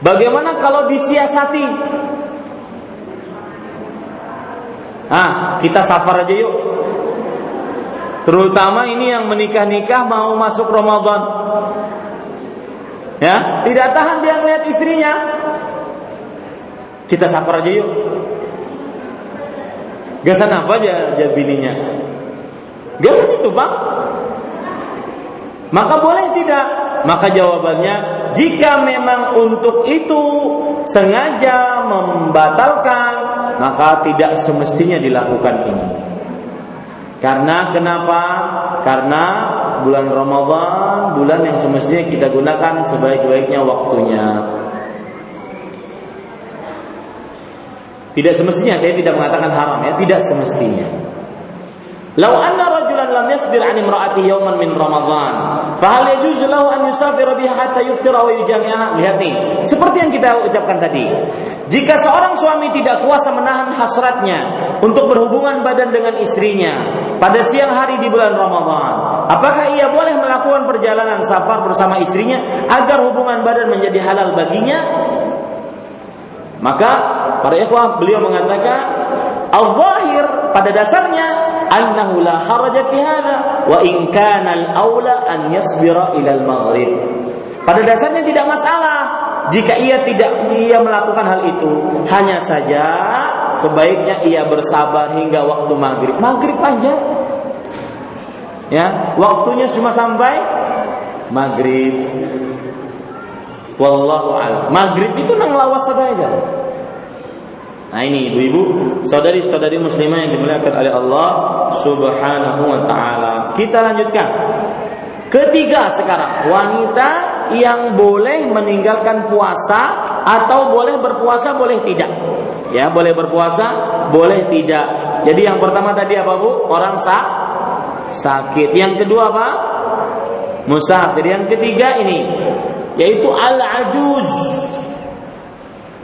Bagaimana kalau disiasati Ah, kita safar aja yuk. Terutama ini yang menikah-nikah mau masuk Ramadan. Ya, tidak tahan dia ngeliat istrinya. Kita safar aja yuk. Gasan apa aja jadi bininya? Gasan itu, Pak. Maka boleh tidak? Maka jawabannya, jika memang untuk itu sengaja membatalkan maka tidak semestinya dilakukan ini. Karena kenapa? Karena bulan Ramadan bulan yang semestinya kita gunakan sebaik-baiknya waktunya. Tidak semestinya, saya tidak mengatakan haram ya, tidak semestinya. Lau anna rajulan lam yasbir an imra'ati yawman min Ramadan, Fahal yajuzu lahu an yusafira biha hatta yuftira wa yujami'a? Lihat nih, seperti yang kita ucapkan tadi. Jika seorang suami tidak kuasa menahan hasratnya untuk berhubungan badan dengan istrinya pada siang hari di bulan Ramadan, apakah ia boleh melakukan perjalanan safar bersama istrinya agar hubungan badan menjadi halal baginya? Maka para ikhwah beliau mengatakan al-zahir pada dasarnya annahu la haraja fi hadha wa in kana al-aula an yasbira ila al-maghrib. Pada dasarnya tidak masalah jika ia tidak ia melakukan hal itu. Hanya saja sebaiknya ia bersabar hingga waktu maghrib. Maghrib aja. Ya, waktunya cuma sampai maghrib. Wallahu a'lam. Maghrib itu nang lawas saja. Nah ini ibu-ibu, saudari-saudari muslimah yang dimuliakan oleh Allah Subhanahu wa taala. Kita lanjutkan. Ketiga sekarang, wanita yang boleh meninggalkan puasa atau boleh berpuasa boleh tidak. Ya, boleh berpuasa, boleh tidak. Jadi yang pertama tadi apa Bu? Orang sak sakit. Yang kedua apa? Musafir. Yang ketiga ini yaitu al-ajuz.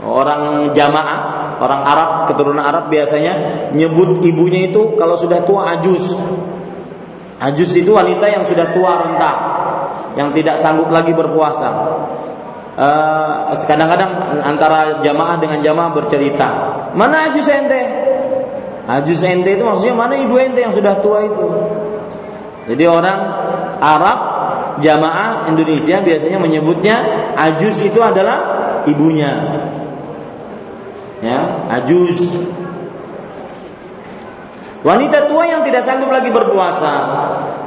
Orang jamaah orang Arab keturunan Arab biasanya nyebut ibunya itu kalau sudah tua ajus. Ajus itu wanita yang sudah tua renta, yang tidak sanggup lagi berpuasa. Uh, kadang-kadang antara jamaah dengan jamaah bercerita, mana ajus ente? Ajus ente itu maksudnya mana ibu ente yang sudah tua itu? Jadi orang Arab jamaah Indonesia biasanya menyebutnya ajus itu adalah ibunya ya ajuz Wanita tua yang tidak sanggup lagi berpuasa.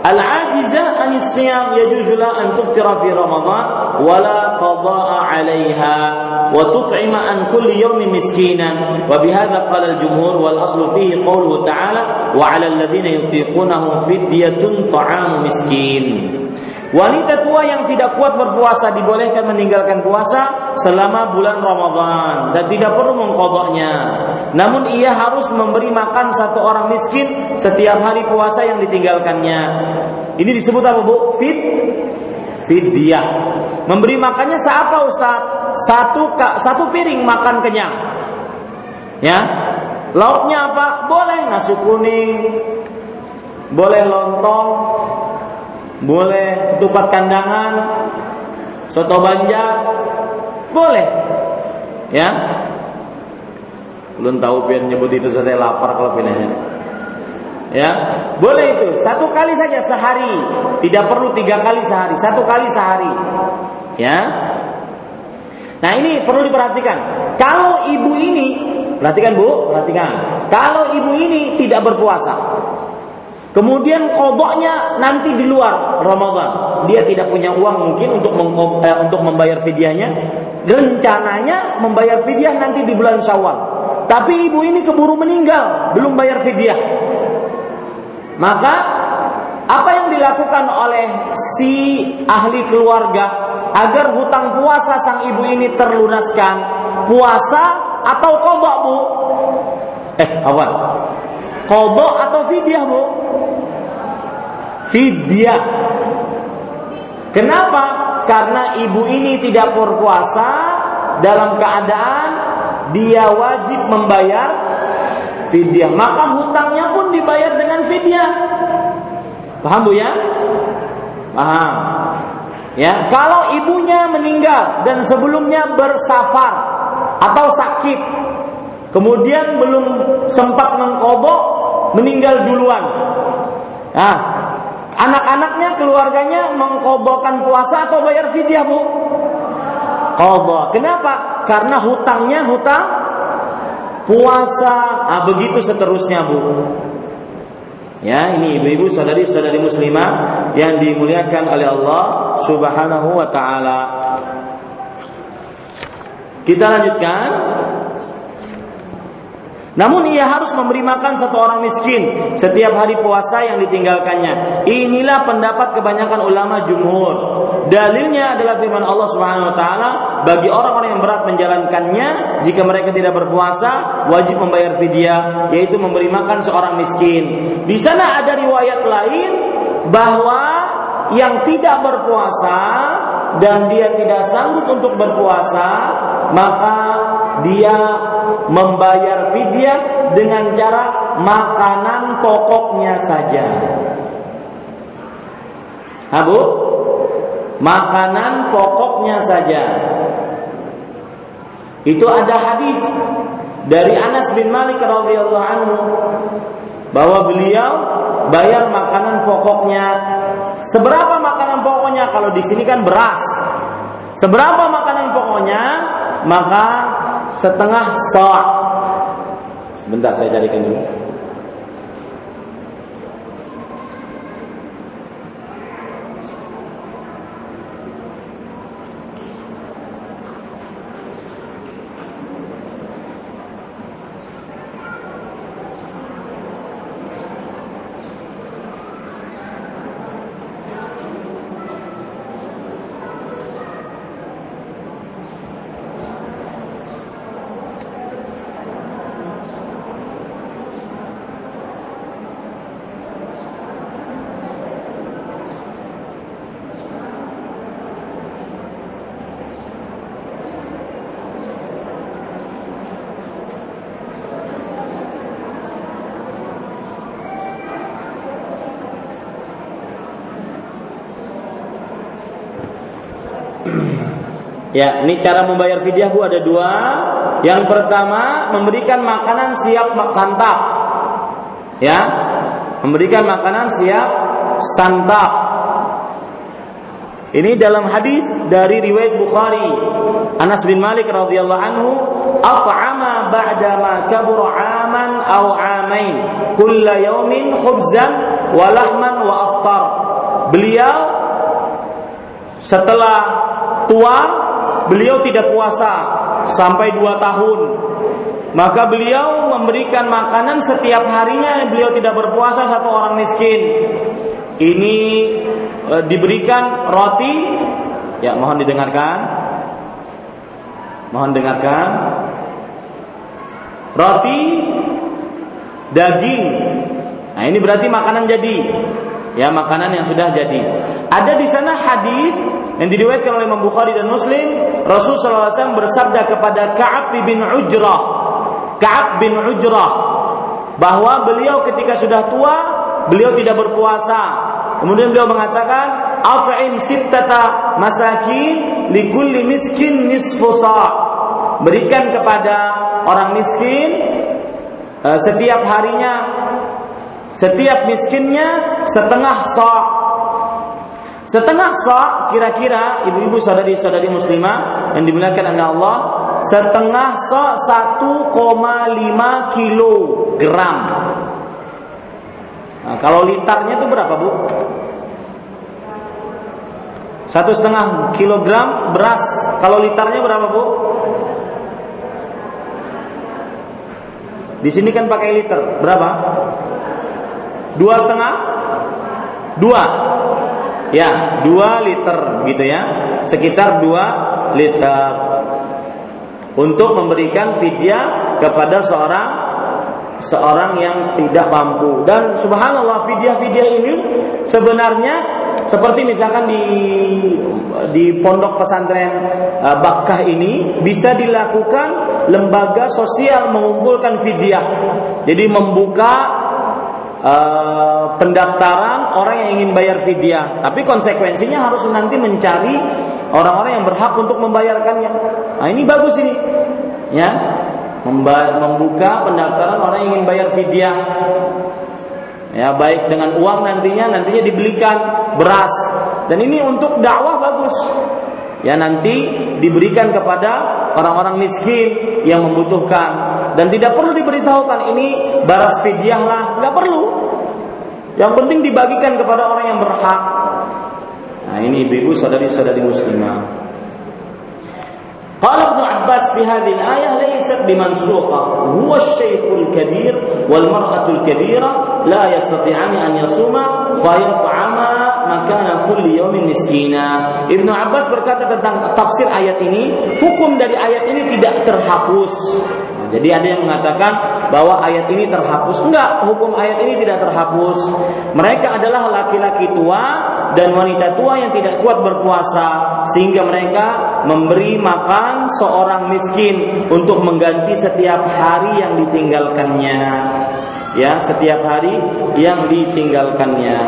Al-ajiza anis siyam yajuzu la an tuftira fi Ramadan wala qada'a 'alayha wa tut'ima an kulli yawmin miskinan wa bihadha qala al-jumhur wal aslu fihi qawluhu ta'ala wa 'ala alladhina yutiqunahu fidyatun ta'amu miskin. Wanita tua yang tidak kuat berpuasa dibolehkan meninggalkan puasa selama bulan Ramadan dan tidak perlu mengkodoknya. Namun ia harus memberi makan satu orang miskin setiap hari puasa yang ditinggalkannya. Ini disebut apa bu? Fit fidyah. Memberi makannya seapa Ustaz? Satu satu piring makan kenyang. Ya. Lauknya apa? Boleh nasi kuning, boleh lontong, boleh ketupat kandangan, soto banjar, boleh. Ya. Belum tahu pian nyebut itu saya lapar kalau pinanya. Ya, boleh itu satu kali saja sehari, tidak perlu tiga kali sehari, satu kali sehari. Ya. Nah ini perlu diperhatikan. Kalau ibu ini, perhatikan bu, perhatikan. Kalau ibu ini tidak berpuasa, Kemudian kodoknya nanti di luar Ramadan. Dia tidak punya uang mungkin untuk eh, untuk membayar fidyahnya. Rencananya membayar fidyah nanti di bulan Syawal. Tapi ibu ini keburu meninggal, belum bayar fidyah. Maka apa yang dilakukan oleh si ahli keluarga agar hutang puasa sang ibu ini terlunaskan? Puasa atau kodok bu? Eh, apa? Kodok atau fidyah bu? Fidyah. Kenapa? Karena ibu ini tidak berpuasa dalam keadaan dia wajib membayar fidyah. Maka hutangnya pun dibayar dengan fidyah. Paham Bu ya? Paham. Ya, kalau ibunya meninggal dan sebelumnya bersafar atau sakit, kemudian belum sempat mengkodok, meninggal duluan. Nah, anak-anaknya, keluarganya mengkodokkan puasa atau bayar fidyah, Bu? Kodok. Kenapa? Karena hutangnya hutang puasa. Ah, begitu seterusnya, Bu. Ya, ini ibu-ibu saudari-saudari muslimah yang dimuliakan oleh Allah Subhanahu wa taala. Kita lanjutkan namun ia harus memberi makan satu orang miskin setiap hari puasa yang ditinggalkannya. Inilah pendapat kebanyakan ulama jumhur. Dalilnya adalah firman Allah Subhanahu wa taala, bagi orang-orang yang berat menjalankannya, jika mereka tidak berpuasa, wajib membayar fidyah, yaitu memberi makan seorang miskin. Di sana ada riwayat lain bahwa yang tidak berpuasa dan dia tidak sanggup untuk berpuasa, maka dia membayar fidyah dengan cara makanan pokoknya saja. Abu, makanan pokoknya saja. Itu ada hadis dari Anas bin Malik radhiyallahu anhu bahwa beliau bayar makanan pokoknya. Seberapa makanan pokoknya? Kalau di sini kan beras. Seberapa makanan pokoknya? Maka setengah sa'. Sebentar saya carikan dulu. Ya, ini cara membayar fidyah Bu ada dua. Yang pertama memberikan makanan siap santap. Ya, memberikan makanan siap santap. Ini dalam hadis dari riwayat Bukhari. Anas bin Malik radhiyallahu anhu, "At'ama ba'da ma kabura 'aman aw 'amain, kulla yawmin khubzan wa lahman wa aftar." Beliau setelah tua beliau tidak puasa sampai dua tahun. Maka beliau memberikan makanan setiap harinya beliau tidak berpuasa satu orang miskin. Ini e, diberikan roti, ya mohon didengarkan. Mohon dengarkan. Roti, daging. Nah, ini berarti makanan jadi ya makanan yang sudah jadi. Ada di sana hadis yang diriwayatkan oleh Imam Bukhari dan Muslim, Rasul SAW bersabda kepada Ka'ab bin Ujrah, Ka'ab bin Ujrah, bahwa beliau ketika sudah tua, beliau tidak berpuasa. Kemudian beliau mengatakan, "At'im sittata masakin likulli miskin nisfu Berikan kepada orang miskin eh, setiap harinya setiap miskinnya setengah sa. Setengah sa kira-kira ibu-ibu saudari-saudari muslimah yang dimuliakan oleh Allah, setengah sa 1,5 kilogram. Nah, kalau litarnya itu berapa bu? Satu setengah kilogram beras. Kalau litarnya berapa bu? Di sini kan pakai liter. Berapa? Dua setengah? Dua. Ya, dua liter gitu ya. Sekitar dua liter. Untuk memberikan fidyah kepada seorang seorang yang tidak mampu dan subhanallah fidyah-fidyah ini sebenarnya seperti misalkan di di pondok pesantren uh, Bakkah ini bisa dilakukan lembaga sosial mengumpulkan fidyah. Jadi membuka uh, pendaftaran orang yang ingin bayar fidyah. Tapi konsekuensinya harus nanti mencari orang-orang yang berhak untuk membayarkannya. Nah ini bagus ini, ya membuka pendaftaran orang yang ingin bayar fidyah. Ya baik dengan uang nantinya nantinya dibelikan beras dan ini untuk dakwah bagus. Ya nanti diberikan kepada orang-orang miskin yang membutuhkan dan tidak perlu diberitahukan ini baras fidyah lah, nggak perlu. Yang penting dibagikan kepada orang yang berhak. Nah ini ibu-ibu saudari-saudari muslimah. Qala Ibnu Abbas fi hadhihi al-ayah laysat bimansukha huwa asy-syaikhul kabir wal mar'atul kabira la yastati'ani an yasuma fa yat'ama makana kulli yawmin miskina. Ibnu Abbas berkata tentang tafsir ayat ini, hukum dari ayat ini tidak terhapus jadi ada yang mengatakan bahwa ayat ini terhapus. Enggak, hukum ayat ini tidak terhapus. Mereka adalah laki-laki tua dan wanita tua yang tidak kuat berpuasa sehingga mereka memberi makan seorang miskin untuk mengganti setiap hari yang ditinggalkannya. Ya, setiap hari yang ditinggalkannya.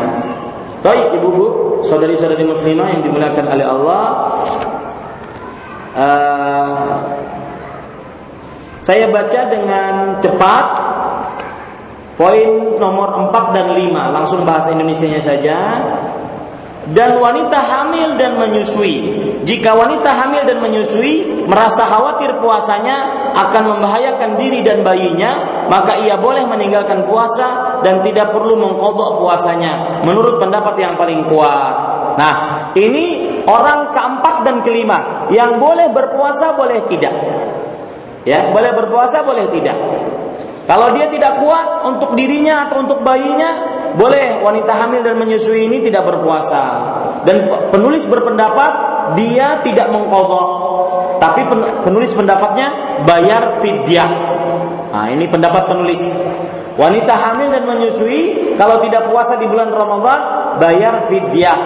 Baik, ibu-ibu, saudari-saudari muslimah yang dimuliakan oleh Allah, uh, saya baca dengan cepat poin nomor 4 dan 5, langsung bahasa Indonesia-nya saja. Dan wanita hamil dan menyusui. Jika wanita hamil dan menyusui merasa khawatir puasanya akan membahayakan diri dan bayinya, maka ia boleh meninggalkan puasa dan tidak perlu mengkodok puasanya. Menurut pendapat yang paling kuat. Nah, ini orang keempat dan kelima yang boleh berpuasa boleh tidak. Ya, boleh berpuasa boleh tidak. Kalau dia tidak kuat untuk dirinya atau untuk bayinya, boleh wanita hamil dan menyusui ini tidak berpuasa. Dan penulis berpendapat dia tidak mengkodok, tapi penulis pendapatnya bayar fidyah. Nah, ini pendapat penulis. Wanita hamil dan menyusui kalau tidak puasa di bulan Ramadan bayar fidyah.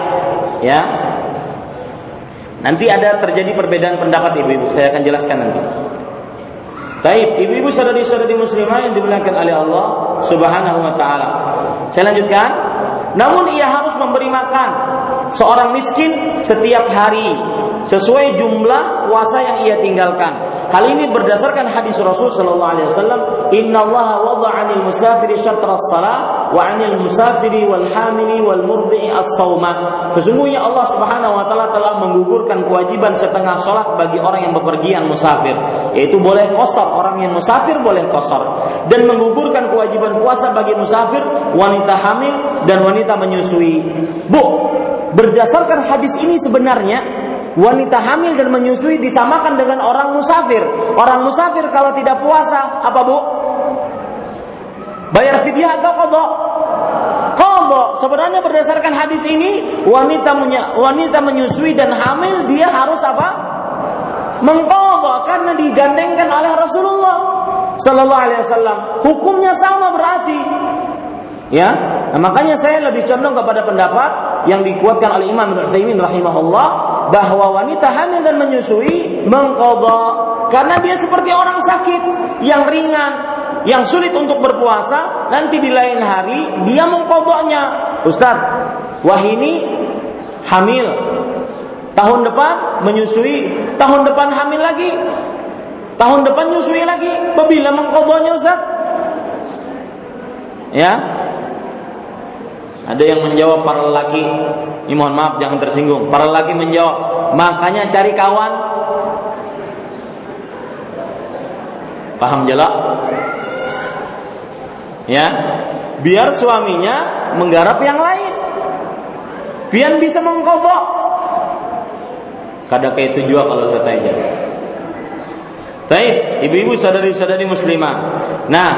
Ya. Nanti ada terjadi perbedaan pendapat ibu-ibu, saya akan jelaskan nanti. Baik, ibu-ibu saudari-saudari muslimah yang dimuliakan oleh Allah Subhanahu wa taala. Saya lanjutkan. Namun ia harus memberi makan seorang miskin setiap hari sesuai jumlah puasa yang ia tinggalkan. Hal ini berdasarkan hadis Rasul sallallahu alaihi wasallam, "Inna Allah wada'a 'anil musafiri syatra as-salah wa 'anil musafiri wal hamili wal murdi'i as-sauma." Sesungguhnya Allah Subhanahu wa taala telah menggugurkan kewajiban setengah salat bagi orang yang bepergian musafir, yaitu boleh kosor, orang yang musafir boleh kosor dan menggugurkan kewajiban puasa bagi musafir, wanita hamil dan wanita menyusui. Bu, berdasarkan hadis ini sebenarnya wanita hamil dan menyusui disamakan dengan orang musafir. Orang musafir kalau tidak puasa, apa bu? Bayar fidyah atau kodok? Kodok. Sebenarnya berdasarkan hadis ini, wanita wanita menyusui dan hamil dia harus apa? Mengkodok karena digandengkan oleh Rasulullah Sallallahu Alaihi Wasallam. Hukumnya sama berarti. Ya, nah, makanya saya lebih condong kepada pendapat yang dikuatkan oleh Imam Ibnu Utsaimin rahimahullah bahwa wanita hamil dan menyusui mengkodok karena dia seperti orang sakit yang ringan, yang sulit untuk berpuasa, nanti di lain hari dia mengkodoknya. Ustaz, wah ini hamil, tahun depan menyusui, tahun depan hamil lagi, tahun depan menyusui lagi, apabila mengkodoknya Ustaz? Ya, ada yang menjawab para lelaki, ini mohon maaf jangan tersinggung. Para lelaki menjawab, makanya cari kawan. Paham jelak? Ya, biar suaminya menggarap yang lain. Biar bisa mengkobok. Kadang kayak itu juga kalau saya tanya. Baik, ibu-ibu saudari-saudari muslimah. Nah,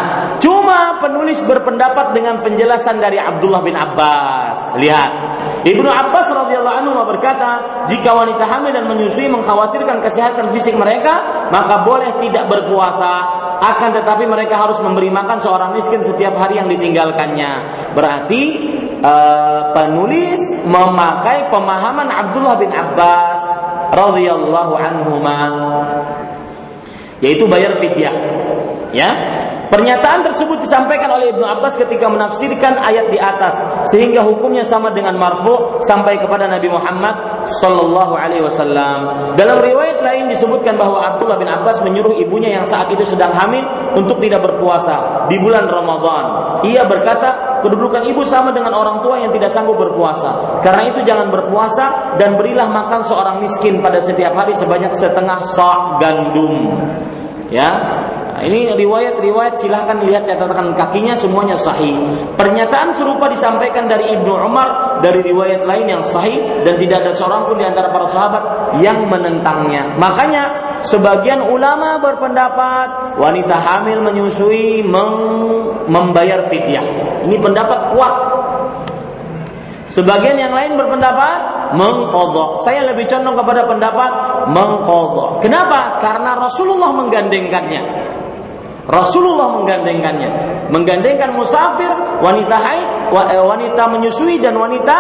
penulis berpendapat dengan penjelasan dari Abdullah bin Abbas. Lihat, Ibnu Abbas radhiyallahu anhu berkata, jika wanita hamil dan menyusui mengkhawatirkan kesehatan fisik mereka, maka boleh tidak berpuasa. Akan tetapi mereka harus memberi makan seorang miskin setiap hari yang ditinggalkannya. Berarti uh, penulis memakai pemahaman Abdullah bin Abbas radhiyallahu anhu yaitu bayar fidyah. Ya. Pernyataan tersebut disampaikan oleh Ibnu Abbas ketika menafsirkan ayat di atas sehingga hukumnya sama dengan marfu sampai kepada Nabi Muhammad sallallahu alaihi wasallam. Dalam riwayat lain disebutkan bahwa Abdullah bin Abbas menyuruh ibunya yang saat itu sedang hamil untuk tidak berpuasa di bulan Ramadan. Ia berkata, kedudukan ibu sama dengan orang tua yang tidak sanggup berpuasa. Karena itu jangan berpuasa dan berilah makan seorang miskin pada setiap hari sebanyak setengah sok gandum. Ya, Ini riwayat-riwayat silahkan lihat catatan kakinya semuanya sahih. Pernyataan serupa disampaikan dari Ibnu Umar dari riwayat lain yang sahih dan tidak ada seorang pun di antara para sahabat yang menentangnya. Makanya sebagian ulama berpendapat wanita hamil menyusui membayar fidyah. Ini pendapat kuat. Sebagian yang lain berpendapat mengkodok. Saya lebih condong kepada pendapat mengkodok. Kenapa? Karena Rasulullah menggandengkannya. Rasulullah menggandengkannya, menggandengkan musafir, wanita haid, eh, wanita menyusui dan wanita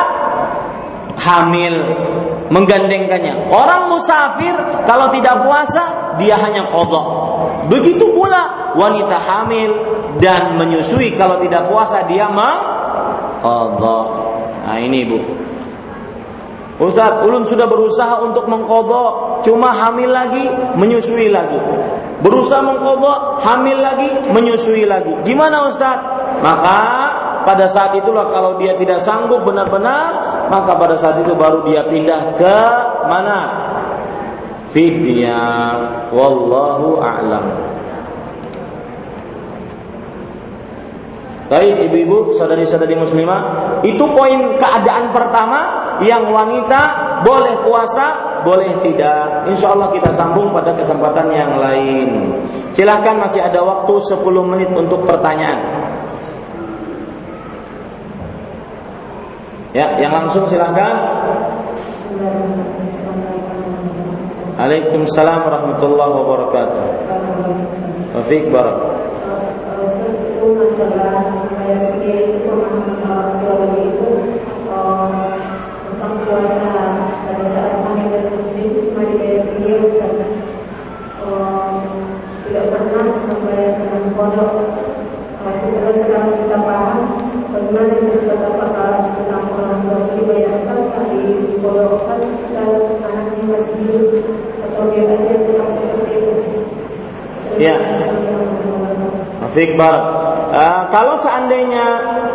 hamil menggandengkannya. Orang musafir kalau tidak puasa dia hanya kodok. Begitu pula wanita hamil dan menyusui kalau tidak puasa dia mengkodok. Nah ini ibu. Ustaz, ulun sudah berusaha untuk mengkodok, cuma hamil lagi, menyusui lagi. Berusaha mengkodok, hamil lagi, menyusui lagi. Gimana Ustaz? Maka pada saat itulah kalau dia tidak sanggup benar-benar maka pada saat itu baru dia pindah ke mana? Fidyah. Wallahu a'lam. Baik ibu-ibu, saudari-saudari muslimah, itu poin keadaan pertama yang wanita boleh puasa, boleh tidak. Insya Allah kita sambung pada kesempatan yang lain. Silahkan masih ada waktu 10 menit untuk pertanyaan. Ya, yang langsung silakan. Waalaikumsalam warahmatullahi wabarakatuh. Wafik barak. tidak kodok masih terus sekarang kita paham bagaimana itu sudah apakah tentang orang tua dibayarkan kali dikodokkan dan anaknya masih hidup atau aja tetap seperti itu. Ya. Afik Bar. Uh, kalau seandainya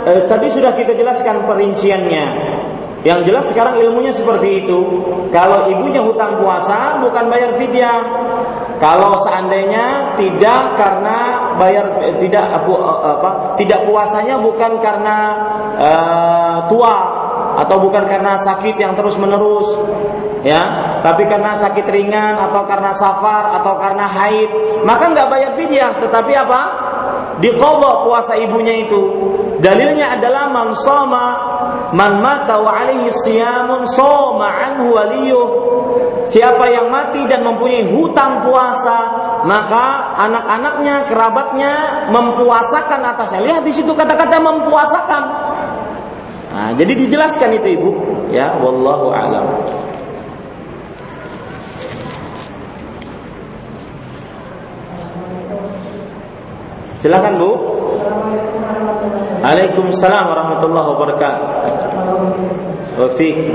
uh, tadi sudah kita jelaskan perinciannya. Yang jelas sekarang ilmunya seperti itu. Kalau ibunya hutang puasa bukan bayar fidyah. Kalau seandainya tidak karena bayar tidak apa tidak puasanya bukan karena uh, tua atau bukan karena sakit yang terus menerus ya tapi karena sakit ringan atau karena safar atau karena haid. Maka nggak bayar fidyah tetapi apa? Diqadha puasa ibunya itu. Dalilnya adalah man soma man mata wa alaihi siyamun soma anhu waliyuh. Siapa yang mati dan mempunyai hutang puasa maka anak-anaknya, kerabatnya mempuasakan atasnya. Lihat di situ kata-kata mempuasakan. Nah, jadi dijelaskan itu ibu, ya, wallahu alam. Silakan Bu. Waalaikumsalam warahmatullahi wabarakatuh. Wa fiik.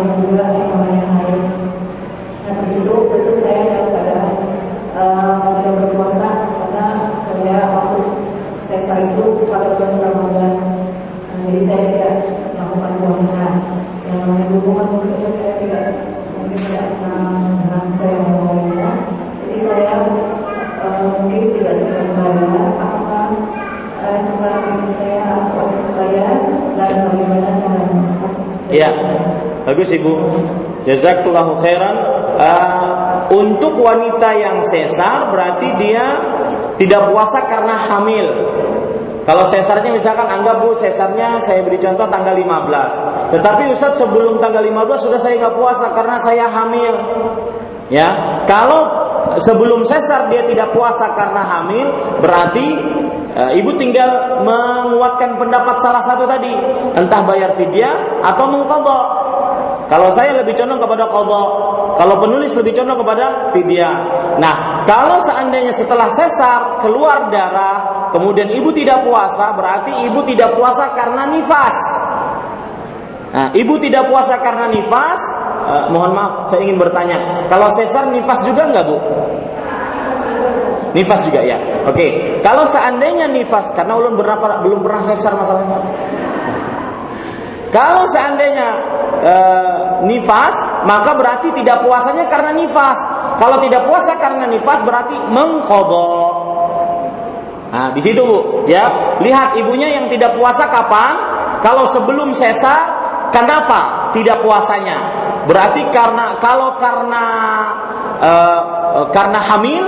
Yang namanya haid. Nah begitu itu saya dalam keadaan uh, tidak berpuasa karena saya waktu saya itu pada bulan Ramadan. Nah, jadi saya tidak melakukan puasa. Yang namanya hubungan mungkin saya tidak mungkin tidak pernah saya melakukannya. Jadi saya uh, mungkin tidak sedang membayar apakah uh, sekarang ini saya atau bayar dan bagaimana caranya? Iya. Bagus Ibu. Jazakallahu khairan. Uh, untuk wanita yang sesar berarti dia tidak puasa karena hamil. Kalau sesarnya misalkan anggap Bu sesarnya saya beri contoh tanggal 15. Tetapi Ustadz sebelum tanggal 15 sudah saya nggak puasa karena saya hamil. Ya, kalau sebelum sesar dia tidak puasa karena hamil, berarti e, ibu tinggal menguatkan pendapat salah satu tadi, entah bayar fidyah atau mengqadha. Kalau saya lebih condong kepada qadha, kalau penulis lebih condong kepada fidyah. Nah, kalau seandainya setelah sesar keluar darah, kemudian ibu tidak puasa, berarti ibu tidak puasa karena nifas. Nah, ibu tidak puasa karena nifas, eh, mohon maaf, saya ingin bertanya, kalau sesar nifas juga enggak, Bu? Nifas juga ya. Oke, kalau seandainya nifas karena ulun berapa belum pernah sesar masalahnya. Kalau seandainya e, nifas, maka berarti tidak puasanya karena nifas. Kalau tidak puasa karena nifas berarti mengkodok. Nah, di situ bu, ya lihat ibunya yang tidak puasa kapan? Kalau sebelum sesar, kenapa tidak puasanya? Berarti karena kalau karena e, karena hamil,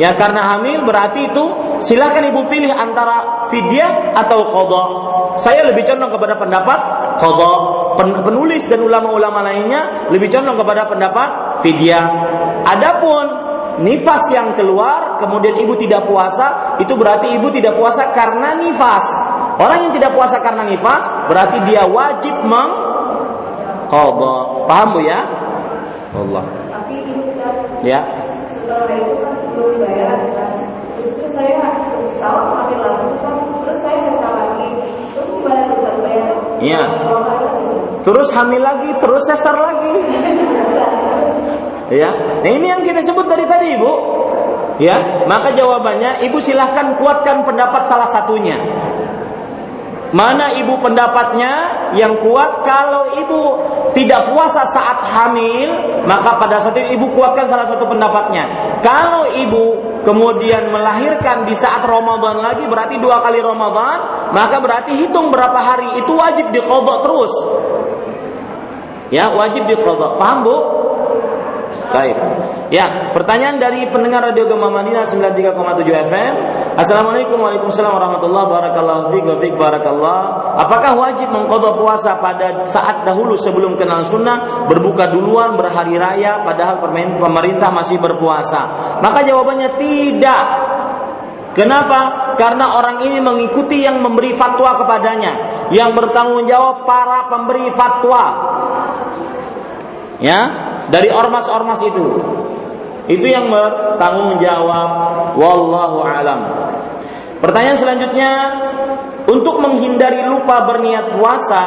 ya karena hamil berarti itu silahkan ibu pilih antara fidyah atau kodok. Saya lebih condong kepada pendapat qadha. Penulis dan ulama-ulama lainnya lebih condong kepada pendapat fidyah. Adapun nifas yang keluar kemudian ibu tidak puasa itu berarti ibu tidak puasa karena nifas. Orang yang tidak puasa karena nifas berarti dia wajib meng qadha. Paham Bu ya? Allah. Tapi ibu ya. Setelah itu kan belum bayar kan. Terus saya ambil terus saya sesal lagi. Iya. Terus hamil lagi, terus sesar lagi. ya. Nah ini yang kita sebut dari tadi, Ibu. Ya, maka jawabannya Ibu silahkan kuatkan pendapat salah satunya. Mana ibu pendapatnya yang kuat kalau ibu tidak puasa saat hamil, maka pada saat itu ibu kuatkan salah satu pendapatnya. Kalau ibu kemudian melahirkan di saat Ramadan lagi berarti dua kali Ramadan, maka berarti hitung berapa hari itu wajib dikodok terus. Ya, wajib dikodok. Paham Bu? Baik. Ya, pertanyaan dari pendengar Radio Gema Madinah 93,7 FM. Assalamualaikum warahmatullahi wabarakatuh. barakallah. Apakah wajib mengkodok puasa pada saat dahulu sebelum kenal sunnah, berbuka duluan berhari raya padahal pemerintah masih berpuasa? Maka jawabannya tidak. Kenapa? Karena orang ini mengikuti yang memberi fatwa kepadanya, yang bertanggung jawab para pemberi fatwa. Ya, dari ormas-ormas itu. Itu yang bertanggung jawab wallahu alam. Pertanyaan selanjutnya, untuk menghindari lupa berniat puasa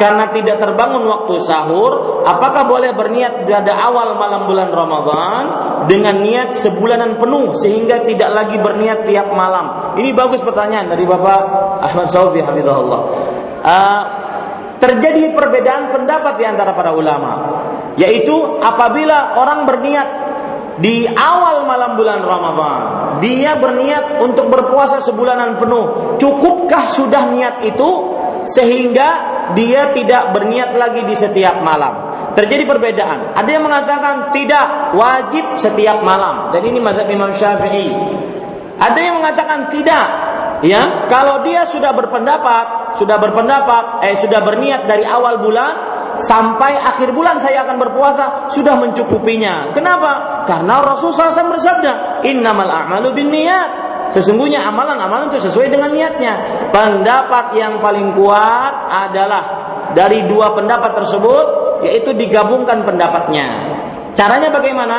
karena tidak terbangun waktu sahur, apakah boleh berniat pada awal malam bulan Ramadan dengan niat sebulanan penuh sehingga tidak lagi berniat tiap malam? Ini bagus pertanyaan dari Bapak Ahmad Saufi Hamidullah. Uh, terjadi perbedaan pendapat di antara para ulama yaitu apabila orang berniat di awal malam bulan Ramadan dia berniat untuk berpuasa sebulanan penuh. Cukupkah sudah niat itu? Sehingga dia tidak berniat lagi di setiap malam. Terjadi perbedaan. Ada yang mengatakan tidak wajib setiap malam. Dan ini mazhab Imam Syafi'i. Ada yang mengatakan tidak. Ya kalau dia sudah berpendapat sudah berpendapat eh sudah berniat dari awal bulan sampai akhir bulan saya akan berpuasa sudah mencukupinya. Kenapa? Karena Rasulullah SAW bersabda innamal a'malu binniyat. Sesungguhnya amalan-amalan itu sesuai dengan niatnya. Pendapat yang paling kuat adalah dari dua pendapat tersebut yaitu digabungkan pendapatnya. Caranya bagaimana?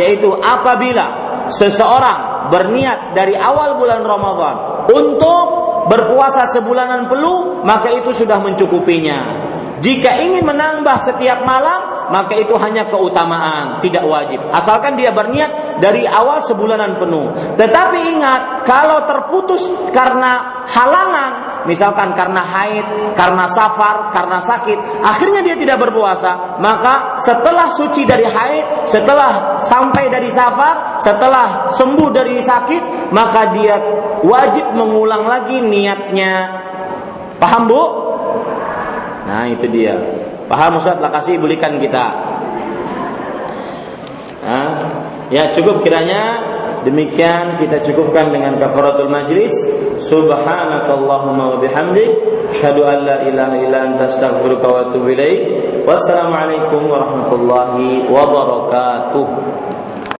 Yaitu apabila seseorang berniat dari awal bulan Ramadan untuk berpuasa sebulanan penuh, maka itu sudah mencukupinya. Jika ingin menambah setiap malam, maka itu hanya keutamaan, tidak wajib. Asalkan dia berniat dari awal sebulanan penuh. Tetapi ingat, kalau terputus karena halangan, misalkan karena haid, karena safar, karena sakit, akhirnya dia tidak berpuasa, maka setelah suci dari haid, setelah sampai dari safar, setelah sembuh dari sakit, maka dia wajib mengulang lagi niatnya. Paham Bu? Nah, itu dia. Paham Ustaz? Lah kasih bulikan kita. Nah, ya cukup kiranya demikian kita cukupkan dengan kafaratul majlis. Subhanakallahumma wa bihamdik asyhadu an la ilaha illa anta astaghfiruka wa atubu ilaik. Wassalamualaikum warahmatullahi wabarakatuh.